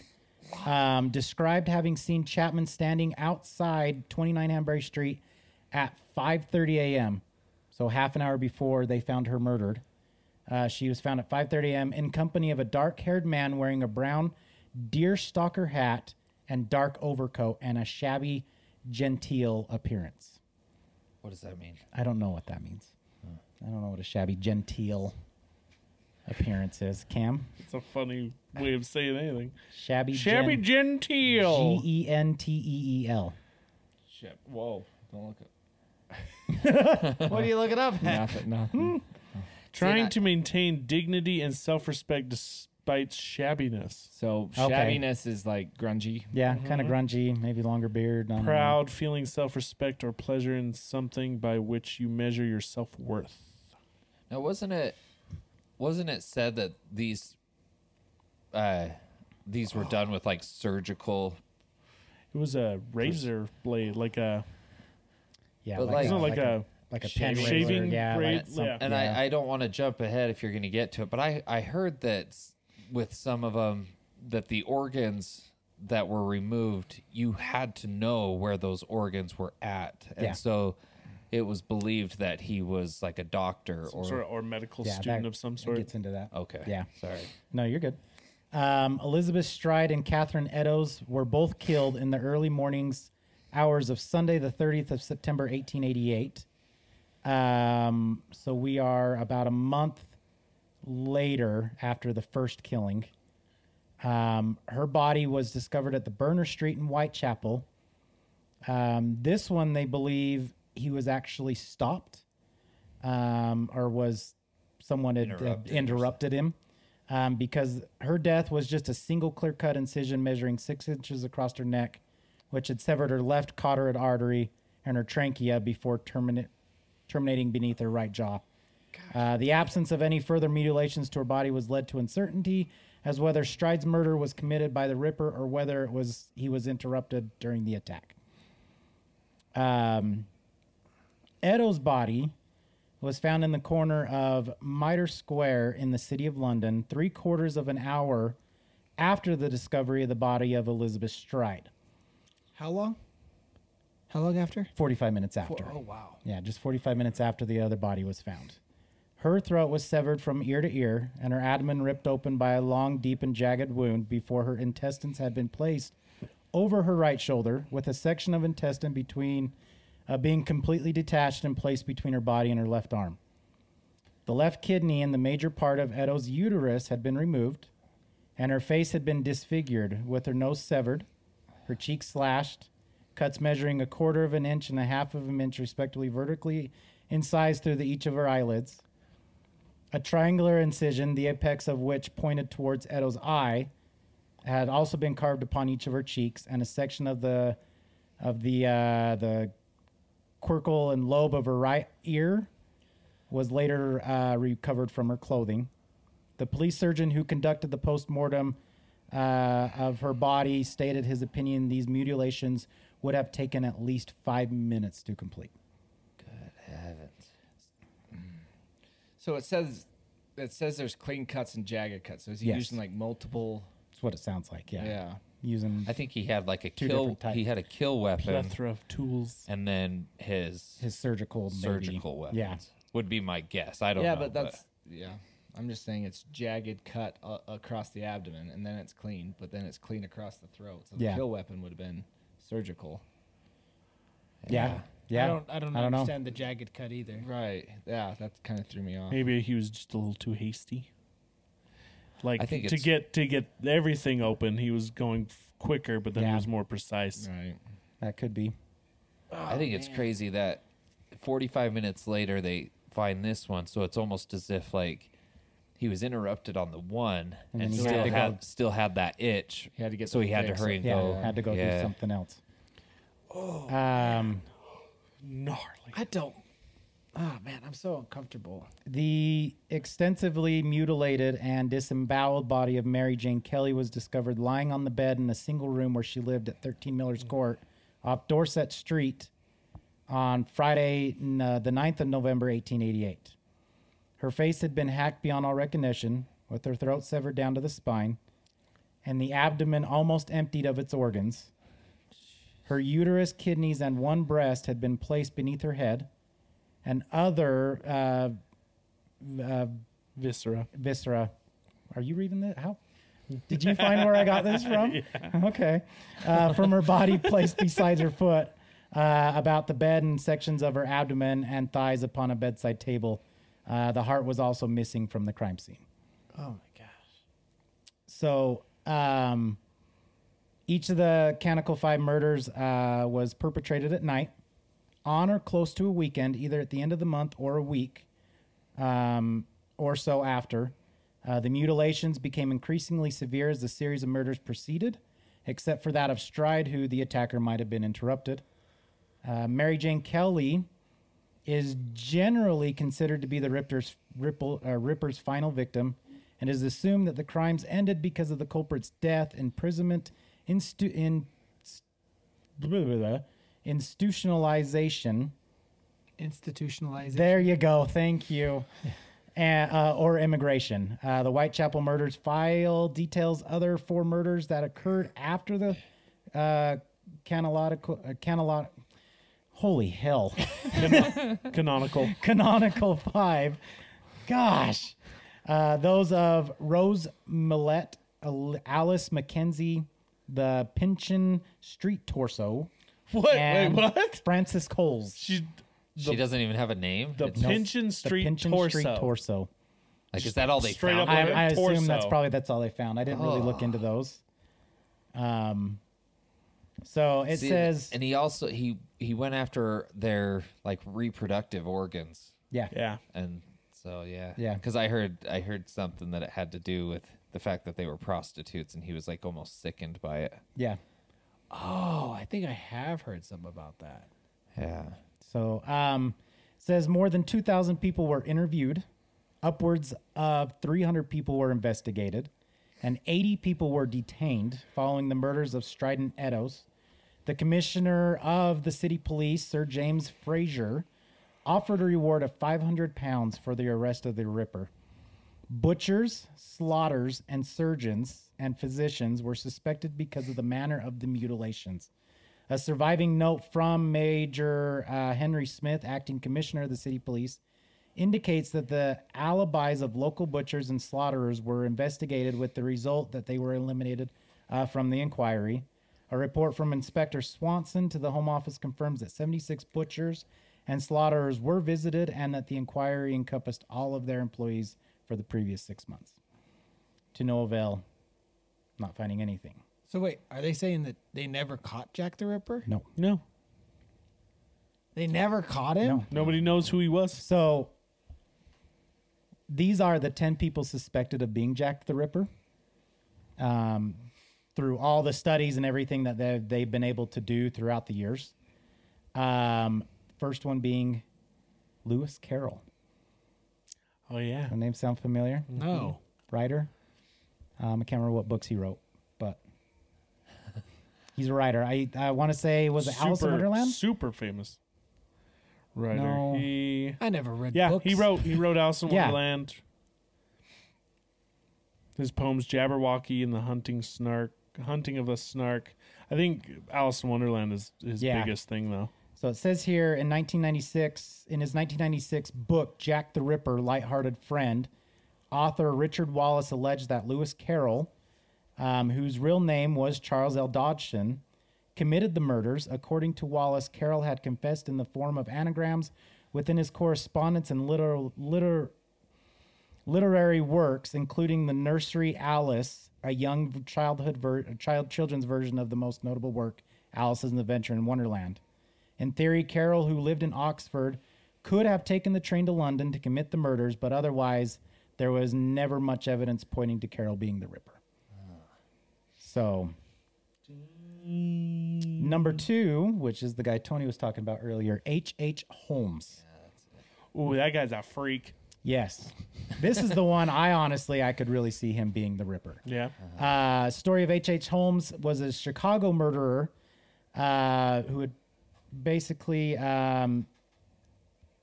um, described having seen Chapman standing outside 29 Hanbury Street at 5:30 a.m. So half an hour before they found her murdered. Uh, she was found at 5:30 a.m. in company of a dark-haired man wearing a brown deerstalker hat and dark overcoat and a shabby, genteel appearance. What does that mean? I don't know what that means. I don't know what a shabby, genteel appearance is. Cam, It's a funny way of saying anything. shabby, Shabby gen- genteel. G E N T E E L. Shit. Whoa. Don't look up. [laughs] What are you looking up at at? nothing. Nothing. Hmm? Trying I- to maintain dignity and self-respect despite shabbiness. So Okay. shabbiness is like grungy. Yeah, mm-hmm. kind of grungy, maybe longer beard. I don't know. Proud, feeling self-respect or pleasure in something by which you measure your self-worth. Now, wasn't it? Wasn't it said that these, uh, these were done with like surgical? It was a razor blade, like a Yeah, But like, like- it's a, like, a, like a pen razor, shaving yeah, blade. like some- yeah. And Yeah. I, I don't want to jump ahead if you're going to get to it, but I, I heard that s- with some of them that the organs that were removed, you had to know where those organs were at, and Yeah. so it was believed that he was like a doctor Some or sort of, or medical yeah, student that- of some it sort. gets into that. okay. Yeah. sorry. No, you're good. Um, Elizabeth Stride and Catherine Eddowes were both killed in the early mornings hours of Sunday, the 30th of September, 1888. Um, so we are about a month later after the first killing. Um, her body was discovered at the Berner Street in Whitechapel. Um, this one, they believe he was actually stopped um, or was someone had interrupted, or interrupted him um, because her death was just a single clear cut incision measuring six inches across her neck, which had severed her left carotid artery and her trachea before termina- terminating beneath her right jaw. Uh, the absence of any further mutilations to her body was led to uncertainty as whether Stride's murder was committed by the Ripper or whether it was he was interrupted during the attack. Um, Eddowes' body was found in the corner of Mitre Square in the city of London, three quarters of an hour after the discovery of the body of Elizabeth Stride. How long? How long after? 45 minutes after. Oh wow. Yeah, just 45 minutes after the other body was found. Her throat was severed from ear to ear, and her abdomen ripped open by a long, deep, and jagged wound before her intestines had been placed over her right shoulder, with a section of intestine between uh, being completely detached and placed between her body and her left arm. The left kidney and the major part of Eddowes' uterus had been removed, and her face had been disfigured, with her nose severed, her cheeks slashed, cuts measuring a quarter of an inch and a half of an inch, respectively, vertically incised through the, each of her eyelids. A triangular incision, the apex of which pointed towards Eddowes' eye, had also been carved upon each of her cheeks, and a section of the of the uh, the auricle and lobe of her right ear was later uh, recovered from her clothing. The police surgeon who conducted the post-mortem uh, of her body stated his opinion these mutilations would have taken at least five minutes to complete. Good heavens. So it says it says there's clean cuts and jagged cuts. So is he Yes. using like multiple? That's what it sounds like. Yeah. Yeah. Using I think he had like a Two kill. different types. He had a kill weapon, Plethora of tools. and then his, his surgical maybe. surgical weapons. Yeah. would be my guess. I don't yeah, know. but that's yeah. I'm just saying it's jagged cut uh, across the abdomen, and then it's clean, but then it's clean across the throat. So the Yeah. kill weapon would have been surgical. Yeah. Yeah. I don't. I don't I don't know. understand the jagged cut either. Right. Yeah, that kind of threw me off. Maybe he was just a little too hasty. Like I think to it's- get to get everything open, he was going f- quicker, but then he Yeah. was more precise. Right. That could be. I think it's crazy that 45 minutes later they find this one, so it's almost as if like he was interrupted on the one And and, then he still had to had go- still had that itch. He had to get so he had to fix hurry it. and Yeah. go. Had to go do yeah. something else. Oh, Um, Gnarly. I don't. Oh man, I'm so uncomfortable. The extensively mutilated and disemboweled body of Mary Jane Kelly was discovered lying on the bed in a single room where she lived at 13 Miller's Court off Dorset Street on Friday, uh, the 9th of November, 1888. Her face had been hacked beyond all recognition, with her throat severed down to the spine, and the abdomen almost emptied of its organs. Her uterus, kidneys, and one breast had been placed beneath her head, and other uh, uh, Viscera. viscera. Are you reading that? How [laughs] did you find where I got this from? [laughs] Okay, uh, from her body placed beside her foot, uh, about the bed and sections of her abdomen and thighs upon a bedside table. Uh, the heart was also missing from the crime scene. Oh my gosh. So, um, each of the Canonical Five murders uh, was perpetrated at night, on or close to a weekend, either at the end of the month or a week, um, or so after. Uh, the mutilations became increasingly severe as the series of murders proceeded, except for that of Stride, who the attacker might have been interrupted. Uh, Mary Jane Kelly is generally considered to be the Ripper's, Ripple, uh, Ripper's final victim, and is assumed that the crimes ended because of the culprit's death, imprisonment, in, blah, blah, blah, institutionalization. Institutionalization. There you go. Thank you. And, uh, or immigration. Uh, the Whitechapel murders file details other four murders that occurred after the uh, canonical, uh, canonlot. Holy hell. Canonical. [laughs] canonical five. Gosh. Uh, those of Rose Mylett, Alice Mackenzie, the Pinchin Street Torso, [laughs] What? and Wait, what? Frances Coles. She, She doesn't even have a name. the It's- Pinchin The Street Pinchin torso. Street Torso. like is that all they straight found? up I, like a I assume that's torso. probably that's all they found. I didn't really look into [sighs] those. Um. So it See, says, and he also he he went after their like reproductive organs, yeah, Yeah. and so yeah, Yeah. Because I heard I heard something that it had to do with the fact that they were prostitutes, and he was like almost sickened by it. yeah. Oh, I think I have heard something about that. Yeah. So, um, says more than 2,000 people were interviewed, upwards of 300 people were investigated, and 80 people were detained following the murders of Stride and Eddowes. The commissioner of the city police, Sir James Fraser, offered a reward of 500 pounds for the arrest of the Ripper. Butchers, slaughters, and surgeons and physicians were suspected because of the manner of the mutilations. A surviving note from Major uh, Henry Smith, acting commissioner of the city police, indicates that the alibis of local butchers and slaughterers were investigated with the result that they were eliminated uh, from the inquiry. A report from Inspector Swanson to the Home Office confirms that 76 butchers and slaughterers were visited, and that the inquiry encompassed all of their employees for the previous six months. To no avail, not finding anything. So wait, are they saying that they never caught Jack the Ripper? No. No, They never caught him? No. nobody knows who he was. So these are the 10 people suspected of being Jack the Ripper. Um, through all the studies and everything that they've, they've been able to do throughout the years. Um, first one being Lewis Carroll. Oh yeah, The name sound familiar? No. Writer. Um, I can't remember what books he wrote, but [laughs] he's a writer. I, I want to say, was it Alice in Wonderland? super famous writer. No. He I never read yeah, books. he wrote he wrote Alice in [laughs] Yeah. Wonderland. His poems Jabberwocky and the Hunting Snark, Hunting of the Snark. I think Alice in Wonderland is his Yeah. biggest thing though. So it says here in 1996, in his 1996 book, Jack the Ripper, Lighthearted Friend, author Richard Wallace alleged that Lewis Carroll, um, whose real name was Charles L. Dodgson, committed the murders. According to Wallace, Carroll had confessed in the form of anagrams within his correspondence and liter- literary works, including the Nursery Alice, a young childhood ver- child children's version of the most notable work, Alice's Adventure in Wonderland. In theory, Carroll, who lived in Oxford, could have taken the train to London to commit the murders, but otherwise, there was never much evidence pointing to Carroll being the Ripper. So, number two, which is the guy Tony was talking about earlier, H. H. Holmes. Ooh, that guy's a freak. Yes, this is the one I honestly I could really see him being the Ripper. Yeah. Uh, story of H. H. Holmes was a Chicago murderer uh, who had basically, um,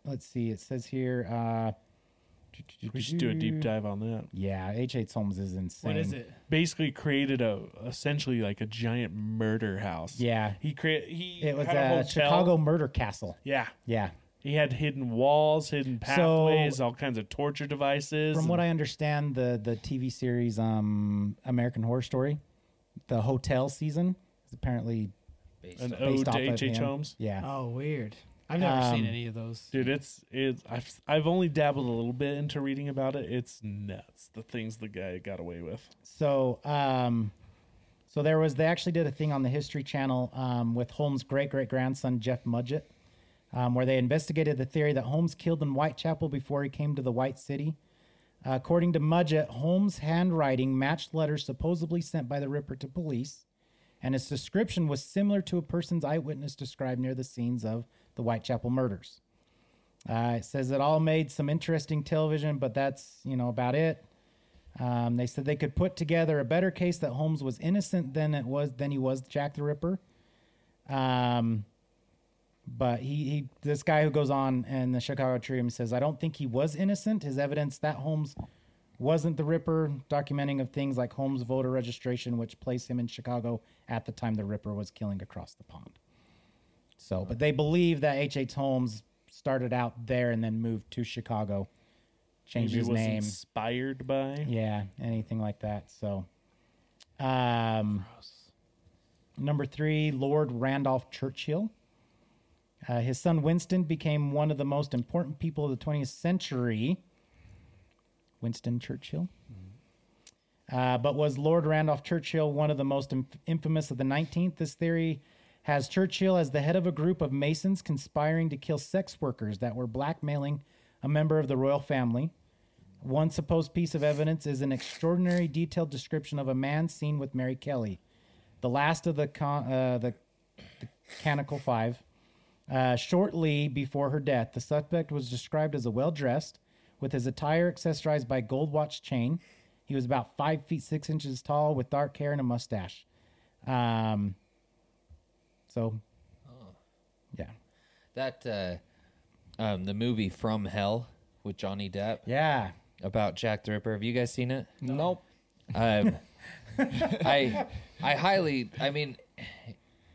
let's see, it says here. Uh, We should do a deep dive on that. Yeah, H. H. Holmes is insane. What is it? Basically created a essentially like a giant murder house. Yeah, He created he it was a, a. Chicago murder castle. Yeah. Yeah. He had hidden walls, hidden pathways, all kinds of torture devices. From and- what I understand, the the TV series um, American Horror Story, the hotel season is apparently an based ode off to of H. H. him. Holmes. Yeah. Oh, weird. I've never seen Um, any of those. Dude, it's it's I've I've only dabbled a little bit into reading about it. It's nuts. The things the guy got away with. So, um, so there was they actually did a thing on the History Channel um, with Holmes' great great grandson Jeff Mudgett, um, where they investigated the theory that Holmes killed in Whitechapel before he came to the White City. Uh, according to Mudgett, Holmes' handwriting matched letters supposedly sent by the Ripper to police, and his description was similar to a person's eyewitness described near the scenes of the Whitechapel murders. Uh, it says it all made some interesting television, but that's you know about it. Um, they said they could put together a better case that Holmes was innocent than it was than he was Jack the Ripper. Um, but he, he this guy who goes on in the Chicago Tribune says I don't think he was innocent. His evidence that Holmes wasn't the Ripper, documenting of things like Holmes' voter registration, which placed him in Chicago at the time the Ripper was killing across the pond. So, but they believe that H. H. Holmes started out there and then moved to Chicago, changed Maybe his was name. inspired by. Yeah, anything like that. So, um, number three, Lord Randolph Churchill. Uh, his son Winston became one of the most important people of the 20th century. Winston Churchill. Uh, but was Lord Randolph Churchill one of the most inf- infamous of the 19th? This theory has Churchill as the head of a group of Masons conspiring to kill sex workers that were blackmailing a member of the royal family. One supposed piece of evidence is an extraordinary detailed description of a man seen with Mary Kelly, the last of the con- uh, the, the Five. Uh, shortly before her death, the suspect was described as a well dressed, with his attire accessorized by gold watch chain. He was about five feet six inches tall, with dark hair and a mustache. Um, so, yeah, That uh, um, the movie From Hell with Johnny Depp yeah. about Jack the Ripper. Have you guys seen it? Nope. Um, [laughs] I I highly I mean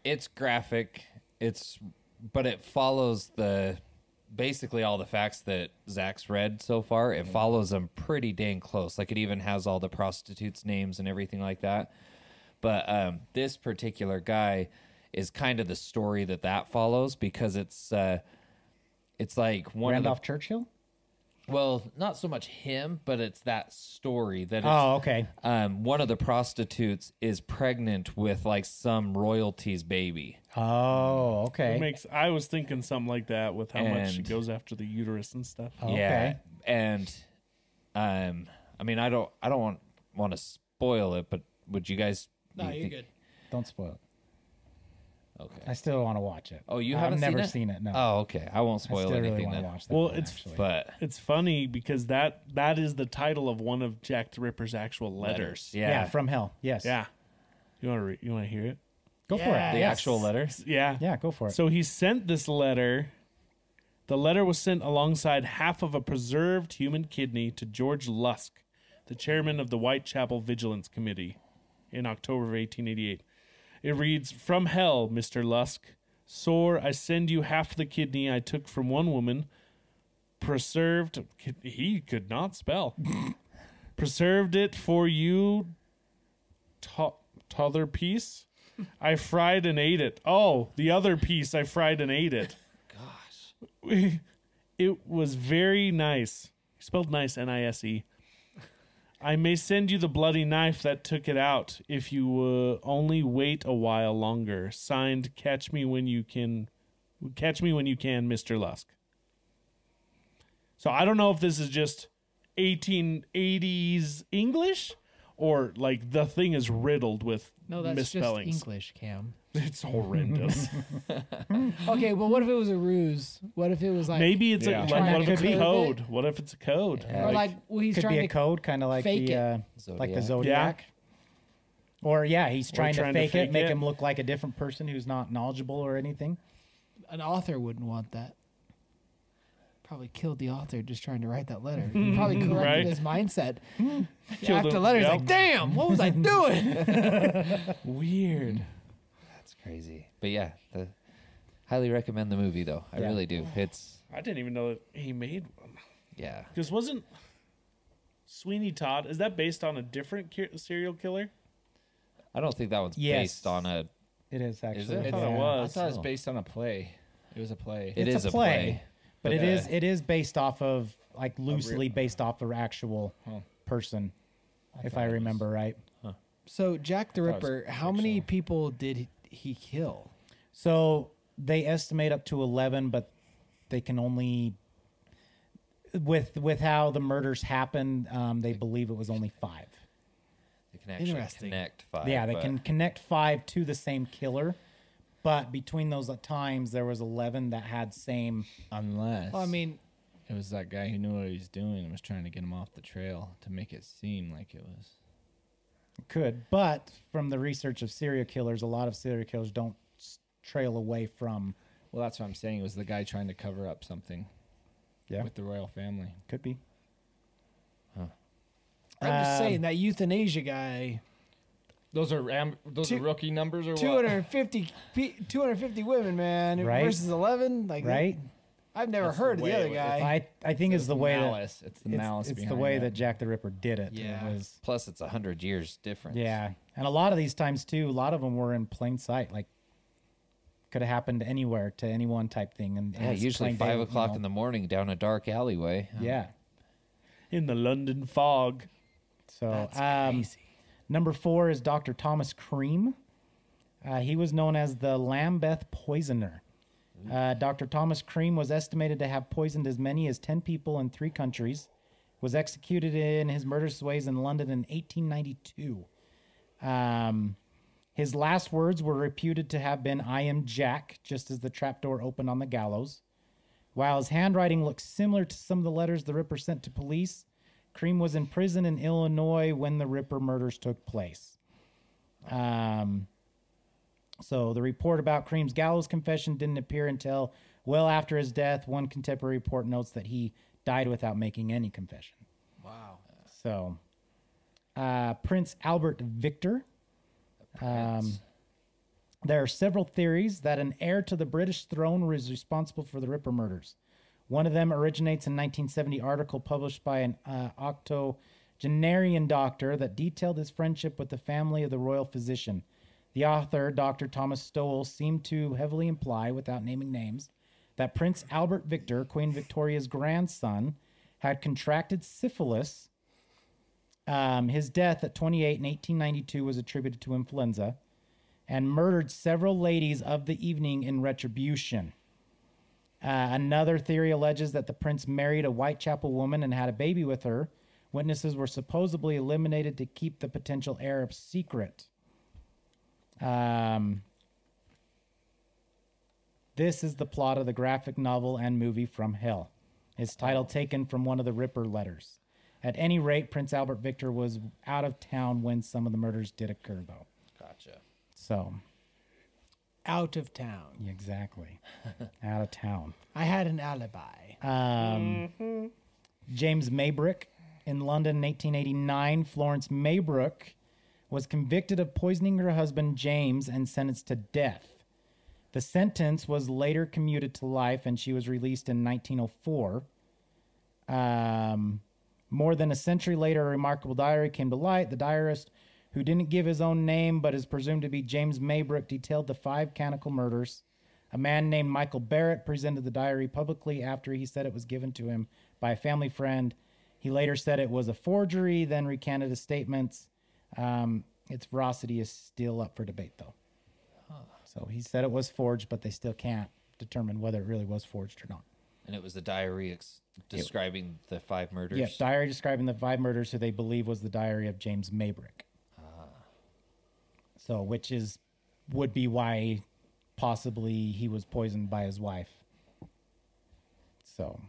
it's graphic. It's but it follows the basically all the facts that Zach's read so far. It follows them pretty dang close. Like it even has all the prostitutes' names and everything like that. But um, this particular guy is kind of the story that that follows because it's uh, it's like one Randolph of the Churchill. well, not so much him, but it's that story that it's, Oh, okay. um, one of the prostitutes is pregnant with like some royalty's baby. Oh, okay. It okay. makes I was thinking something like that with how much she goes after the uterus and stuff. Okay. Yeah, and um, I mean, I don't, I don't want want to spoil it, but would you guys? No, you you're think- good. Don't spoil it. Okay. I still want to watch it. Oh, you I've haven't seen never it? seen it. No. Oh, okay. I won't I spoil still really anything want to then. watch that. Well, one, it's actually. But It's funny because that that is the title of one of Jack the Ripper's actual letters. yeah, yeah. from hell. Yes. Yeah. You want to re- you want to hear it? Go for it. the Yes. actual letters. Yeah. Yeah, go for it. So he sent this letter. The letter was sent alongside half of a preserved human kidney to George Lusk, the chairman of the Whitechapel Vigilance Committee, in October of 1888. It reads From hell, Mr. Lusk. Sore, I send you half the kidney I took from one woman. Preserved. He could not spell. [laughs] Preserved it for you. To- t'other piece. I fried and ate it. Oh, the other piece I fried and ate it. Gosh. [laughs] It was very nice. Spelled nice, N I S E. I may send you the bloody knife that took it out if you uh, only wait a while longer. Signed, catch me when you can. Catch me when you can, Mr. Lusk. So I don't know if this is just 1880s English or like the thing is riddled with No, that's just. English, Cam. [laughs] It's horrendous. [laughs] Okay, well, what if it was a ruse? What if it was like Maybe it's Yeah. a, Trying like, what to if it's a curve it. code? What if it's a code? or like well, he's Could trying be to a code, kind of like fake the it. uh, like the Zodiac. zodiac. Or yeah, he's trying, trying to to fake, fake it, make it. him look like a different person who's not knowledgeable or anything. an author wouldn't want that. Probably killed the author just trying to write that letter. [laughs] Probably corrected Right. his mindset. Killed After the him. letter, he's Yep. like, "Damn, what was I doing?" Weird. That's crazy. But yeah, the, highly recommend the movie though. I Yeah. really do. It's I didn't even know that he made one. yeah. Because wasn't Sweeney Todd? Is that based on a different ki- serial killer? I don't think that one's Yes. based on a. It is actually. it? I thought it yeah. was. I thought it was Oh. based on a play. It was a play. It It's is a a play, play, but but, it is it is based off of like loosely based off the actual Huh. person, if I it was- remember right. so Jack the it was Ripper, how many people did he, he kill? So they estimate up to eleven, but they can only with with how the murders happened, um, they believe it was only five. They can actually Interesting. connect five. yeah, they but can connect five to the same killer, but between those times there was eleven that had same. Unless Well, I mean, it was that guy who knew what he was doing and was trying to get him off the trail to make it seem like it was. Could, but from the research of serial killers, a lot of serial killers don't trail away from. Well, that's what I'm saying. It was the guy trying to cover up something Yeah, with the royal family. could be. I'm just Um, saying that euthanasia guy, Those are am- those Two- are rookie numbers or 250, pe- 250 women, man, Right. versus 11. Like, Right? I've never That's heard the of the other it was. guy. I I think is the way that malice. It's the malice it's the behind way that. that Jack the Ripper did it. Yeah. It was Plus, it's a hundred years difference. yeah, and a lot of these times too. A lot of them were in plain sight, like could have happened anywhere to anyone type thing. And, and Yeah, usually plain five day, you o'clock know. in the morning down a dark alleyway. Yeah. In the London fog. So That's um, crazy. number four is Dr. Thomas Cream. Uh, he was known as the Lambeth Poisoner. Uh, Dr. Thomas Cream was estimated to have poisoned as many as 10 people in three countries. Was executed in his murderous ways in London in 1892. Um, his last words were reputed to have been, I am Jack, just as the trapdoor opened on the gallows. While his handwriting looks similar to some of the letters the Ripper sent to police, Cream was in prison in Illinois when the Ripper murders took place. Um, so the report about Cream's gallows confession didn't appear until well after his death. One contemporary report notes that he died without making any confession. Wow. So, uh, Prince Albert Victor. Um, there are several theories that an heir to the British throne was responsible for the Ripper murders. One of them originates in 1970 article published by an uh, octogenarian doctor that detailed his friendship with the family of the royal physician. The author, Dr. Thomas Stowell, seemed to heavily imply, without naming names, that Prince Albert Victor, Queen Victoria's grandson, had contracted syphilis. Um, his death at 28 in 1892 was attributed to influenza and murdered several ladies of the evening in retribution. Uh, another theory alleges that the prince married a Whitechapel woman and had a baby with her. Witnesses were supposedly eliminated to keep the potential heir secret. Um, this is the plot of the graphic novel and movie From Hell. Its title taken from one of the Ripper letters. At any rate, Prince Albert Victor was out of town when some of the murders did occur, though. Gotcha. So, Out of town. exactly. [laughs] out of town. I had an alibi. Um, James Maybrick in London in 1889. Florence Maybrick was convicted of poisoning her husband James and sentenced to death. The sentence was later commuted to life and she was released in 1904. Um, more than a century later, a remarkable diary came to light. The diarist, who didn't give his own name but is presumed to be James Maybrick, detailed the five canonical murders. A man named Michael Barrett presented the diary publicly after he said it was given to him by a family friend. He later said it was a forgery, then recanted his statements. Um, its veracity is still up for debate, though. So he said it was forged, but they still can't determine whether it really was forged or not. And it was the diary ex- describing the five murders. Yeah, diary describing the five murders who they believe was the diary of James Maybrick. So, which is would be why possibly he was poisoned by his wife. So,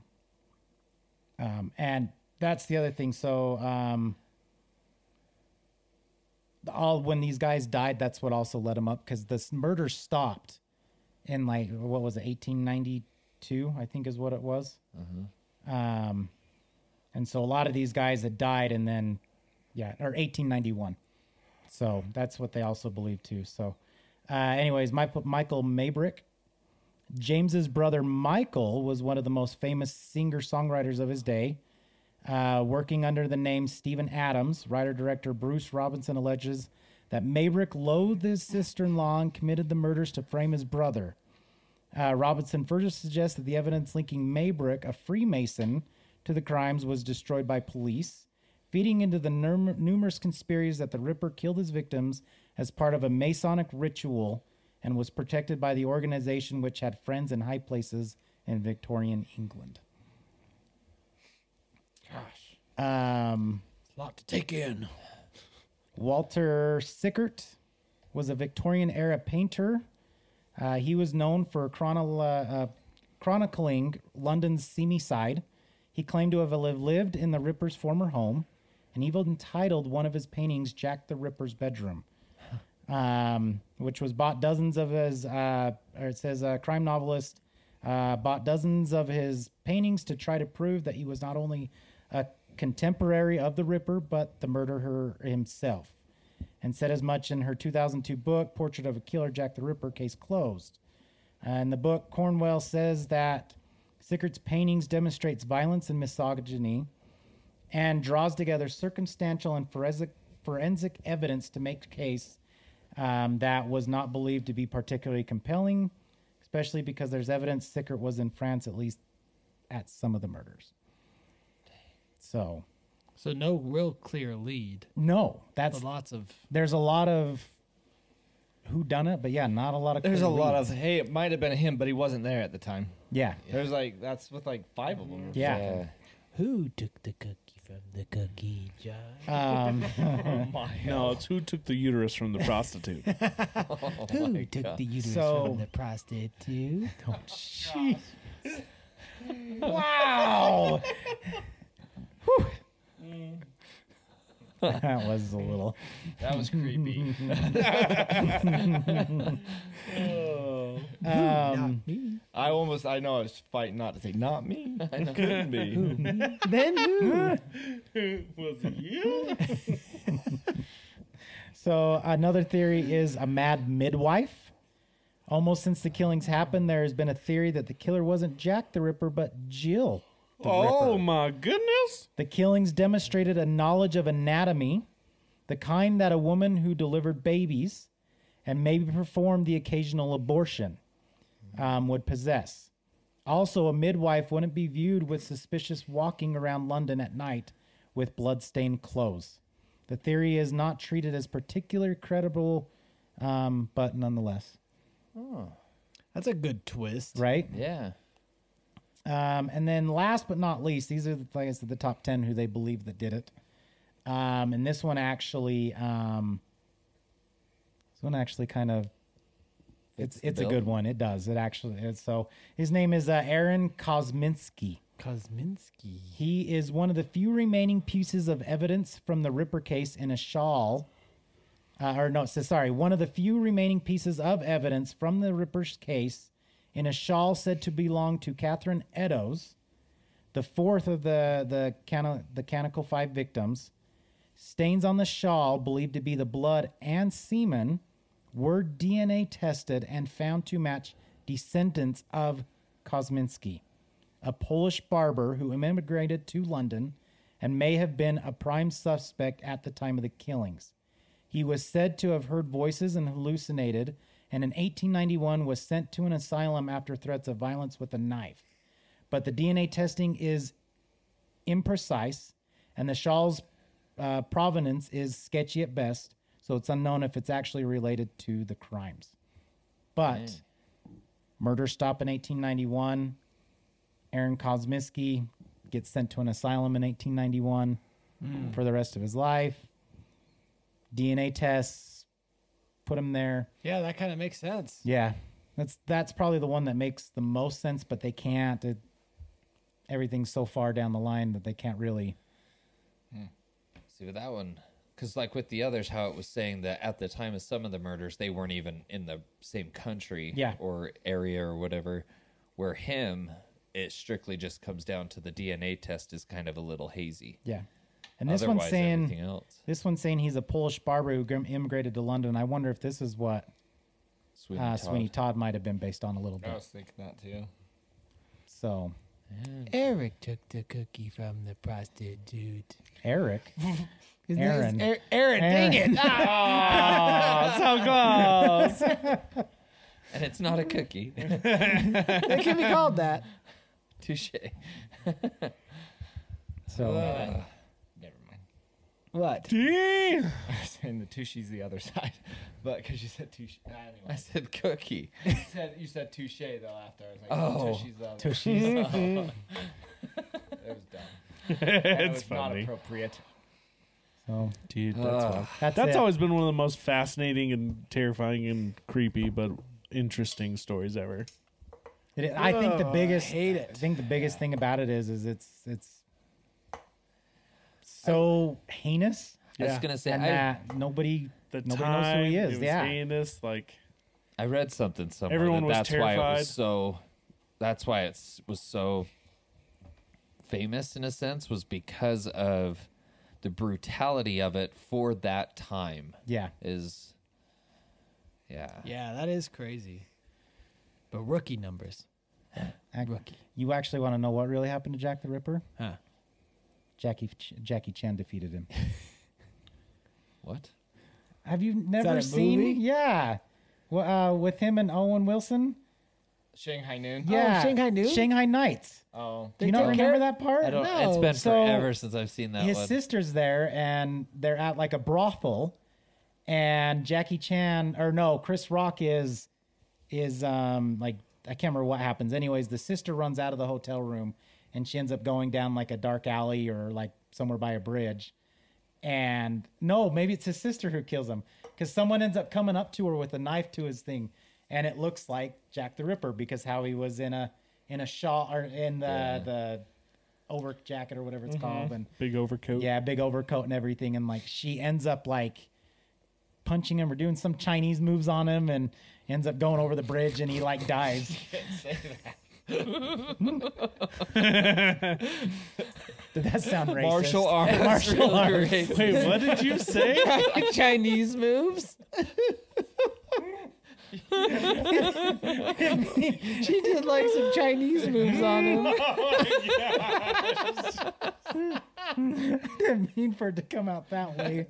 um, and that's the other thing. So, um, all when these guys died, that's what also led them up because this murder stopped in like what was it, eighteen ninety two? I think is what it was. Um, and so a lot of these guys had died, and then yeah, or 1891. So that's what they also believe too. So, uh, anyways, my, Michael Maybrick, James's brother Michael was one of the most famous singer songwriters of his day. Uh, working under the name Stephen Adams, writer director Bruce Robinson alleges that Maybrick loathed his sister in law and committed the murders to frame his brother. Uh, Robinson further suggests that the evidence linking Maybrick, a Freemason, to the crimes was destroyed by police, feeding into the num- numerous conspiracies that the Ripper killed his victims as part of a Masonic ritual and was protected by the organization which had friends in high places in Victorian England. Gosh. Um, A lot to take in. Walter Sickert was a Victorian era painter. Uh, he was known for chronol- uh, uh, chronicling London's seamy side. He claimed to have lived in the Ripper's former home, and even entitled one of his paintings "Jack the Ripper's Bedroom," um, which was bought dozens of his. Uh, or it says a crime novelist uh, bought dozens of his paintings to try to prove that he was not only a contemporary of the Ripper, but the murderer himself and said as much in her 2002 book, Portrait of a Killer Jack the Ripper, Case Closed. in the book, Cornwell says that Sickert's paintings demonstrates violence and misogyny and draws together circumstantial and forensic, forensic evidence to make a case um, that was not believed to be particularly compelling, especially because there's evidence Sickert was in France at least at some of the murders. So, So no real clear lead. no, that's But lots of there's a lot of who done it, but yeah, not a lot of. There's clear a lot leads. of hey, it might have been him, but he wasn't there at the time. yeah, There's like that's with like five of them. yeah. who took the cookie from the cookie jar. Um, [laughs] oh my [laughs] No, it's who took the uterus from the prostitute. [laughs] who took the uterus So- from the prostitute? Oh, jeez. wow. Whew. [laughs] that was a little. That was creepy. [laughs] Um, Me. I almost I know I was fighting not to say not me. [laughs] It couldn't be. then who? Was it you? so another theory is a mad midwife. Almost since the killings happened, there has been a theory that the killer wasn't Jack the Ripper, but Jill. The oh Ripper. my goodness! The killings demonstrated a knowledge of anatomy, the kind that a woman who delivered babies and maybe performed the occasional abortion um, would possess. Also, a midwife wouldn't be viewed with suspicious walking around London at night with blood-stained clothes. The theory is not treated as particularly credible, um, but nonetheless, That's a good twist. right? Yeah. Um, and then last but not least, these are the, like I said, the top 10 who they believe that did it. Um, and this one actually, um, this one actually kind of, it's, Fits the it's a good one. It does. It actually is. So his name is uh, Aaron Kosminski. Kosminski. He is one of the few remaining pieces of evidence from the Ripper case in a shawl. Uh, or no, so sorry, one of the few remaining pieces of evidence from the Ripper's case in a shawl said to belong to Catherine Eddowes, the fourth of the the, cana- the canonical five victims. Stains on the shawl, believed to be the blood and semen, were DNA tested and found to match descendants of Kosminski a Polish barber who immigrated to London and may have been a prime suspect at the time of the killings. He was said to have heard voices and hallucinated, and in 1891 was sent to an asylum after threats of violence with a knife. But the DNA testing is imprecise, and the shawl's uh, provenance is sketchy at best, so it's unknown if it's actually related to the crimes. But murder stop in 1891. Aaron Kosminski gets sent to an asylum in 1891 for the rest of his life. DNA tests put him there. Yeah, that kind of makes sense. Yeah, that's that's probably the one that makes the most sense, but they can't. It, everything's so far down the line that they can't really. Hmm. See with that one, because like with the others, how it was saying that at the time of some of the murders, they weren't even in the same country Yeah. or area or whatever. Where him, it strictly just comes down to the DNA test is kind of a little hazy. Yeah, and this Otherwise, one's saying else. this one's saying he's a Polish barber who immigrated to London. I wonder if this is what Sweeney uh, Todd. Sweeney Todd might have been based on a little bit. I was thinking that too. So Eric took the cookie from the prostitute. Eric, [laughs] His Aaron. name's Er- Aaron. Dang it. [laughs] Oh, so close. [laughs] and it's not a cookie. it can be called that. Touche. so Never mind. What? Dang. [laughs] I was saying the tushy's the other [laughs] side, but because you said touche. Ah, I said cookie. [laughs] you said you said touche though after. I was like, Oh. tushy's the other. Tushy's. it was dumb. And it it's was not funny. appropriate. so Dude, that's Ugh. wild. that's That's it. always been one of the most fascinating and terrifying and creepy, but interesting stories ever. It, I think the Ugh, I biggest hate it. I think the biggest thing about it is is it's it's so heinous I was gonna say and I, that nobody The nobody time, knows who he it is. was Yeah. heinous, like I read something somewhere. Everyone that was that's why it terrified. was so. That's why it was so famous in a sense was because of the brutality of it for that time. Yeah. Is yeah. Yeah, that is crazy. But rookie numbers. Rookie. You actually want to know what really happened to Jack the Ripper? Huh. Jackie Ch- Jackie Chan defeated him. [laughs] What? Have you never a seen? movie? Yeah. Well, uh, with him and Owen Wilson. Shanghai Noon. Yeah. Shanghai Noon? Shanghai Nights. Oh, Do you not remember that part? I don't. No. It's been So, forever since I've seen that his one. sister's there and they're at like a brothel and Jackie Chan or no, Chris Rock is is um like I can't remember what happens. Anyways, the sister runs out of the hotel room and she ends up going down like a dark alley or like somewhere by a bridge. And no, maybe it's his sister who kills him because someone ends up coming up to her with a knife to his thing, and it looks like Jack the Ripper because how he was in a in a shawl or in the Yeah. the over jacket or whatever it's mm-hmm. called, and big overcoat. yeah, big overcoat and everything, and like she ends up like punching him or doing some Chinese moves on him, and ends up going over the bridge, and he like dies. [laughs] Did that sound racist? Martial arts. [laughs] Martial really arts. racist. Wait, what did you say? [laughs] Chinese moves. [laughs] she did like some Chinese moves on him. Oh, I didn't mean for it to come out that way.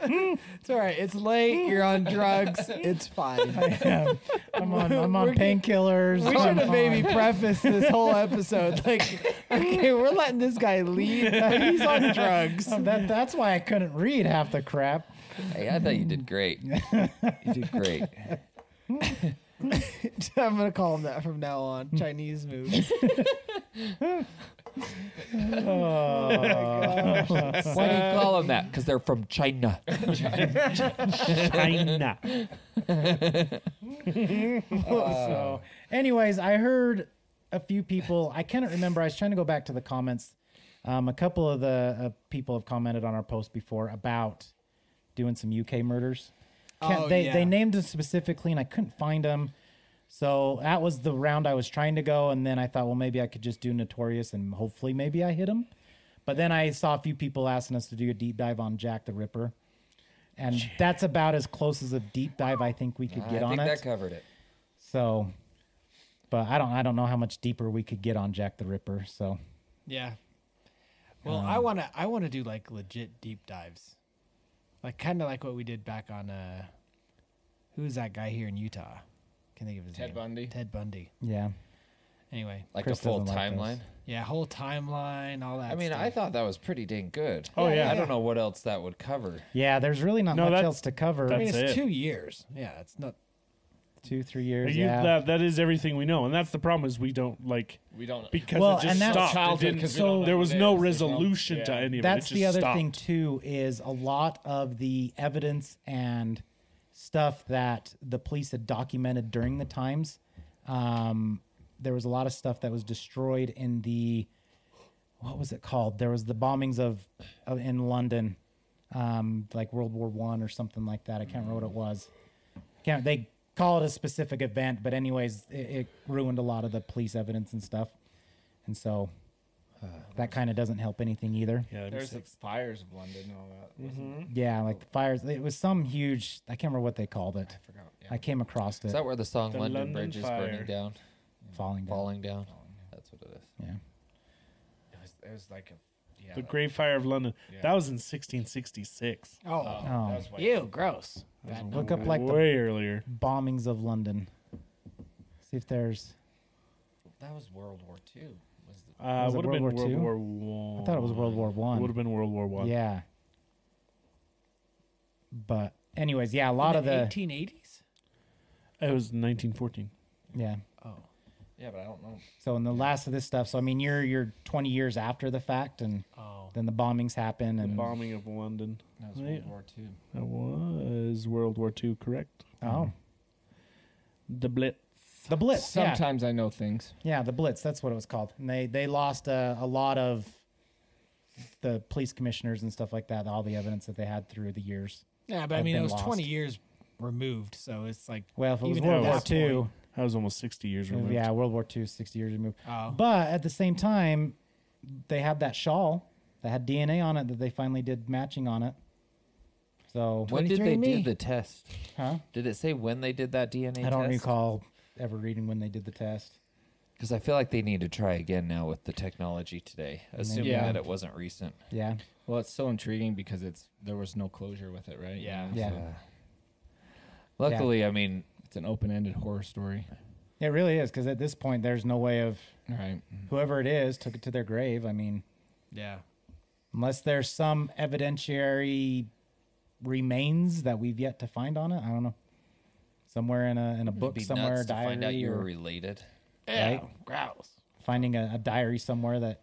[laughs] It's all right. It's late. You're on drugs. It's fine. am. I'm on, I'm on We're get- painkillers. We I'm should have maybe on- prefaced this whole episode like, [laughs] okay, we're letting this guy lead. He's on drugs. Um, that, that's why I couldn't read half the crap. Hey, I thought you did great. [laughs] you did great. I'm gonna call him that from now on. Chinese moves. Oh, Why do you call them that? Because they're from China. China. [laughs] so, anyways, I heard a few people. I cannot remember. I was trying to go back to the comments. Um, a couple of the uh, people have commented on our post before about doing some UK murders. Can't- Oh, they yeah. they named them specifically, and I couldn't find them. So that was the round I was trying to go, and then I thought, well, maybe I could just do Notorious, and hopefully, maybe I hit him. But then I saw a few people asking us to do a deep dive on Jack the Ripper, and that's about as close as a deep dive I think we could I get on think it. that covered it. So, but I don't I don't know how much deeper we could get on Jack the Ripper. So Yeah. Well, I wanna I wanna do like legit deep dives, like kind of like what we did back on uh, who is that guy here in Utah? Can think of his Ted name? Bundy. Ted Bundy. yeah, Anyway, like Chris a full doesn't like those. timeline. Yeah, whole timeline, all that. I mean, stuff. I thought that was pretty dang good. Oh, yeah. I don't know what else that would cover. yeah. There's really not No, much that's- else to cover. I mean, that's it's it. two years. Yeah, it's not. Two three years. You- yeah. that, that is everything we know, and that's the problem is we don't like We don't. because Well, it just and that's- stopped. It Childhood, didn't- 'cause we don't know there what was it no is. There's no- resolution to yeah. any of That's it. It the just other stopped. thing too. Is a lot of the evidence and stuff that the police had documented during the times. Um, there was a lot of stuff that was destroyed in the what was it called? There was the bombings of, of in London, um, like World War One or something like that. I can't remember what it was. Can't they call it a specific event? But anyways, it, it ruined a lot of the police evidence and stuff, and so that kind of doesn't help anything either. Yeah, There's was- the fires of London and all that. wasn't mm-hmm. Yeah, like the fires. It was some huge. I can't remember what they called it. I forgot. Yeah. I came across it Is that where the song The London, London Bridge is burning down, falling down. falling down? That's what it is. Yeah. it was. It was like a. Yeah. the Great Fire of London. Yeah. That was in 1666. Oh, Oh, Oh. that was ew, gross. That was Look up, like, the- way earlier. Bombings of London. See if there's. That was World War Two. Was the, Uh, it would have been World War World Two? War One. I thought it was World War One. It would have been World War One. Yeah. But anyways, yeah, a lot of the 1880s. It was 1914. yeah. Oh, yeah, but I don't know. So in the last of this stuff, so I mean, you're you're 20 years after the fact, and oh. then the bombings happen, The and bombing of London. That was Yeah. World War Two. That was World War Two, correct? oh, The Blitz. The Blitz. yeah. Sometimes I know things. Yeah, the Blitz. That's what it was called. And they they lost a, a lot of the police commissioners and stuff like that. All the evidence that they had through the years. Yeah, but I Have mean, it been was lost. 20 years removed, so it's like. Well, if it was Even World War that II, point. That was almost 60 years removed. yeah, World War II, sixty years removed. Oh. But at the same time, they had that shawl that had DNA on it that they finally did matching on it. So, When did they 23andMe. do the test? huh? Did it say when they did that DNA I don't test? recall ever reading when they did the test. Because I feel like they need to try again now with the technology today, assuming Yeah. that it wasn't recent. Yeah, Well, it's so intriguing because it's there was no closure with it, right? Yeah. yeah, Uh, luckily, I mean, It's an open-ended horror story. it really is because at this point, there's no way of All right. whoever it is took it to their grave. I mean, Yeah. unless there's some evidentiary remains that we've yet to find on it. I don't know. Somewhere in a in a book be somewhere, nuts to diary, find out you were or related. Yeah. Right? Grouse. finding a, a diary somewhere that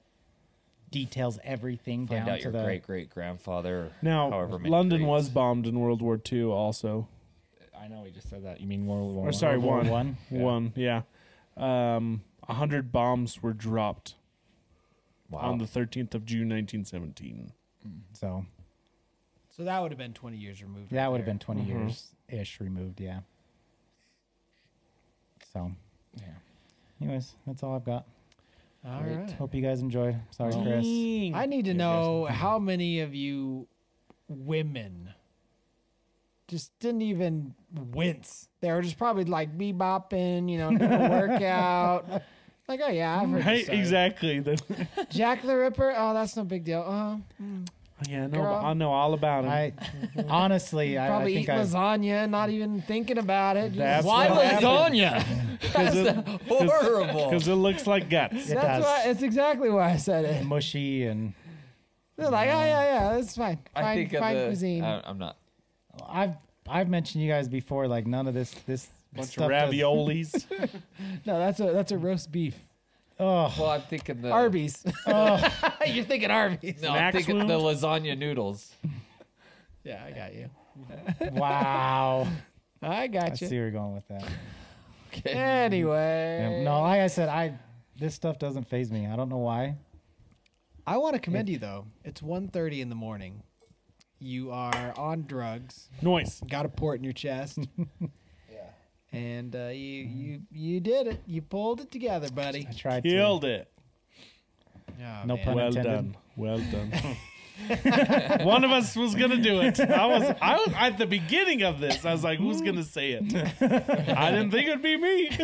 details everything Find down out to your the. great great grandfather. Now, however many London grades. was bombed in World War II also. I know we just said that. You mean World War Or One? sorry, World War one. One. Yeah. [laughs] One, yeah. Um, 100 bombs were dropped Wow. on the 13th of June 1917. So So that would have been 20 years removed. that right would have been 20 Mhm. years ish removed. Yeah. So, Yeah. anyways, that's all I've got. All Great. right. Hope you guys enjoyed. Sorry, Chris. I need to Yeah, know how many of you women just didn't even wince. They were just probably like bebopping, you know, doing a [laughs] workout. Like, oh yeah, I've heard Right, exactly. [laughs] Jack the Ripper. Oh, that's no big deal. Uh, mm. Yeah, no, Girl. I know all about him. I honestly, I, I Probably think eat I, lasagna, not even thinking about it. Just- That's Why what happened. [laughs] lasagna? [laughs] Because it, Horrible. 'cause it looks like guts. It That's does. why. It's exactly why I said it. mushy and They're like, oh yeah, yeah, that's fine. Fine, I think of fine the, cuisine. I, I'm not. I've I've mentioned you guys before. Like none of this this Bunch stuff of does- raviolis. [laughs] no, that's a that's a roast beef. Oh, Well, I'm thinking the Arby's. oh, [laughs] You're thinking Arby's. No, I'm Max thinking the lasagna noodles. Yeah, I got you. [laughs] wow! I got you. I got see you. where you're going with that. Okay. Anyway, Yeah, no, like I said, I this stuff doesn't phase me. I don't know why. I want to commend you though. It's 1.30 in the morning. You are on drugs. Noise. Got a port in your chest. [laughs] And uh, you you you did it. You pulled it together, buddy. I tried Killed it. Oh, No man. pun Well intended. done. Well done. [laughs] [laughs] One of us was gonna do it. I was. I was at the beginning of this. I was like, "Who's gonna say it?" I didn't think it'd be me. [laughs]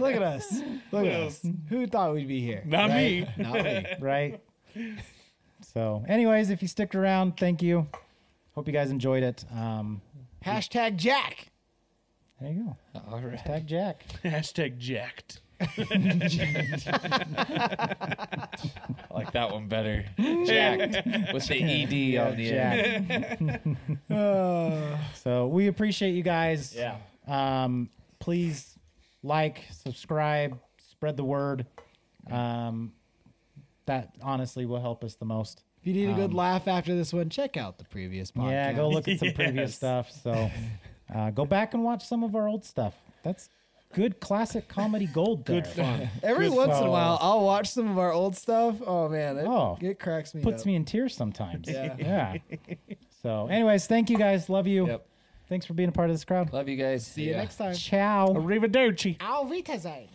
Look at us. Look at us. Who thought we'd be here? Not me. Not me. right? So, anyways, if you sticked around, thank you. Hope you guys enjoyed it. Um, Hashtag Jack. There you go. All right. Tag Jack. Hashtag jacked. [laughs] [laughs] I like that one better. [laughs] Jacked with the ed on the end. Jack. So we appreciate you guys. Yeah. Um, please like, subscribe, spread the word. Um, that honestly will help us the most. if you need a good Um, laugh after this one, check out the previous podcast. Yeah, go look at some previous Yes. stuff. So uh, go back and watch some of our old stuff. That's good classic comedy gold. Good fun. [laughs] Every Good once in a while, I'll watch some of our old stuff. Oh man, it, Oh. it cracks me Puts up. me in tears sometimes. Yeah. [laughs] yeah. So, anyways, thank you guys. Love you. Yep. Thanks for being a part of this crowd. Love you guys. See you next time. Ciao. Arrivederci. Auf Wiedersehen.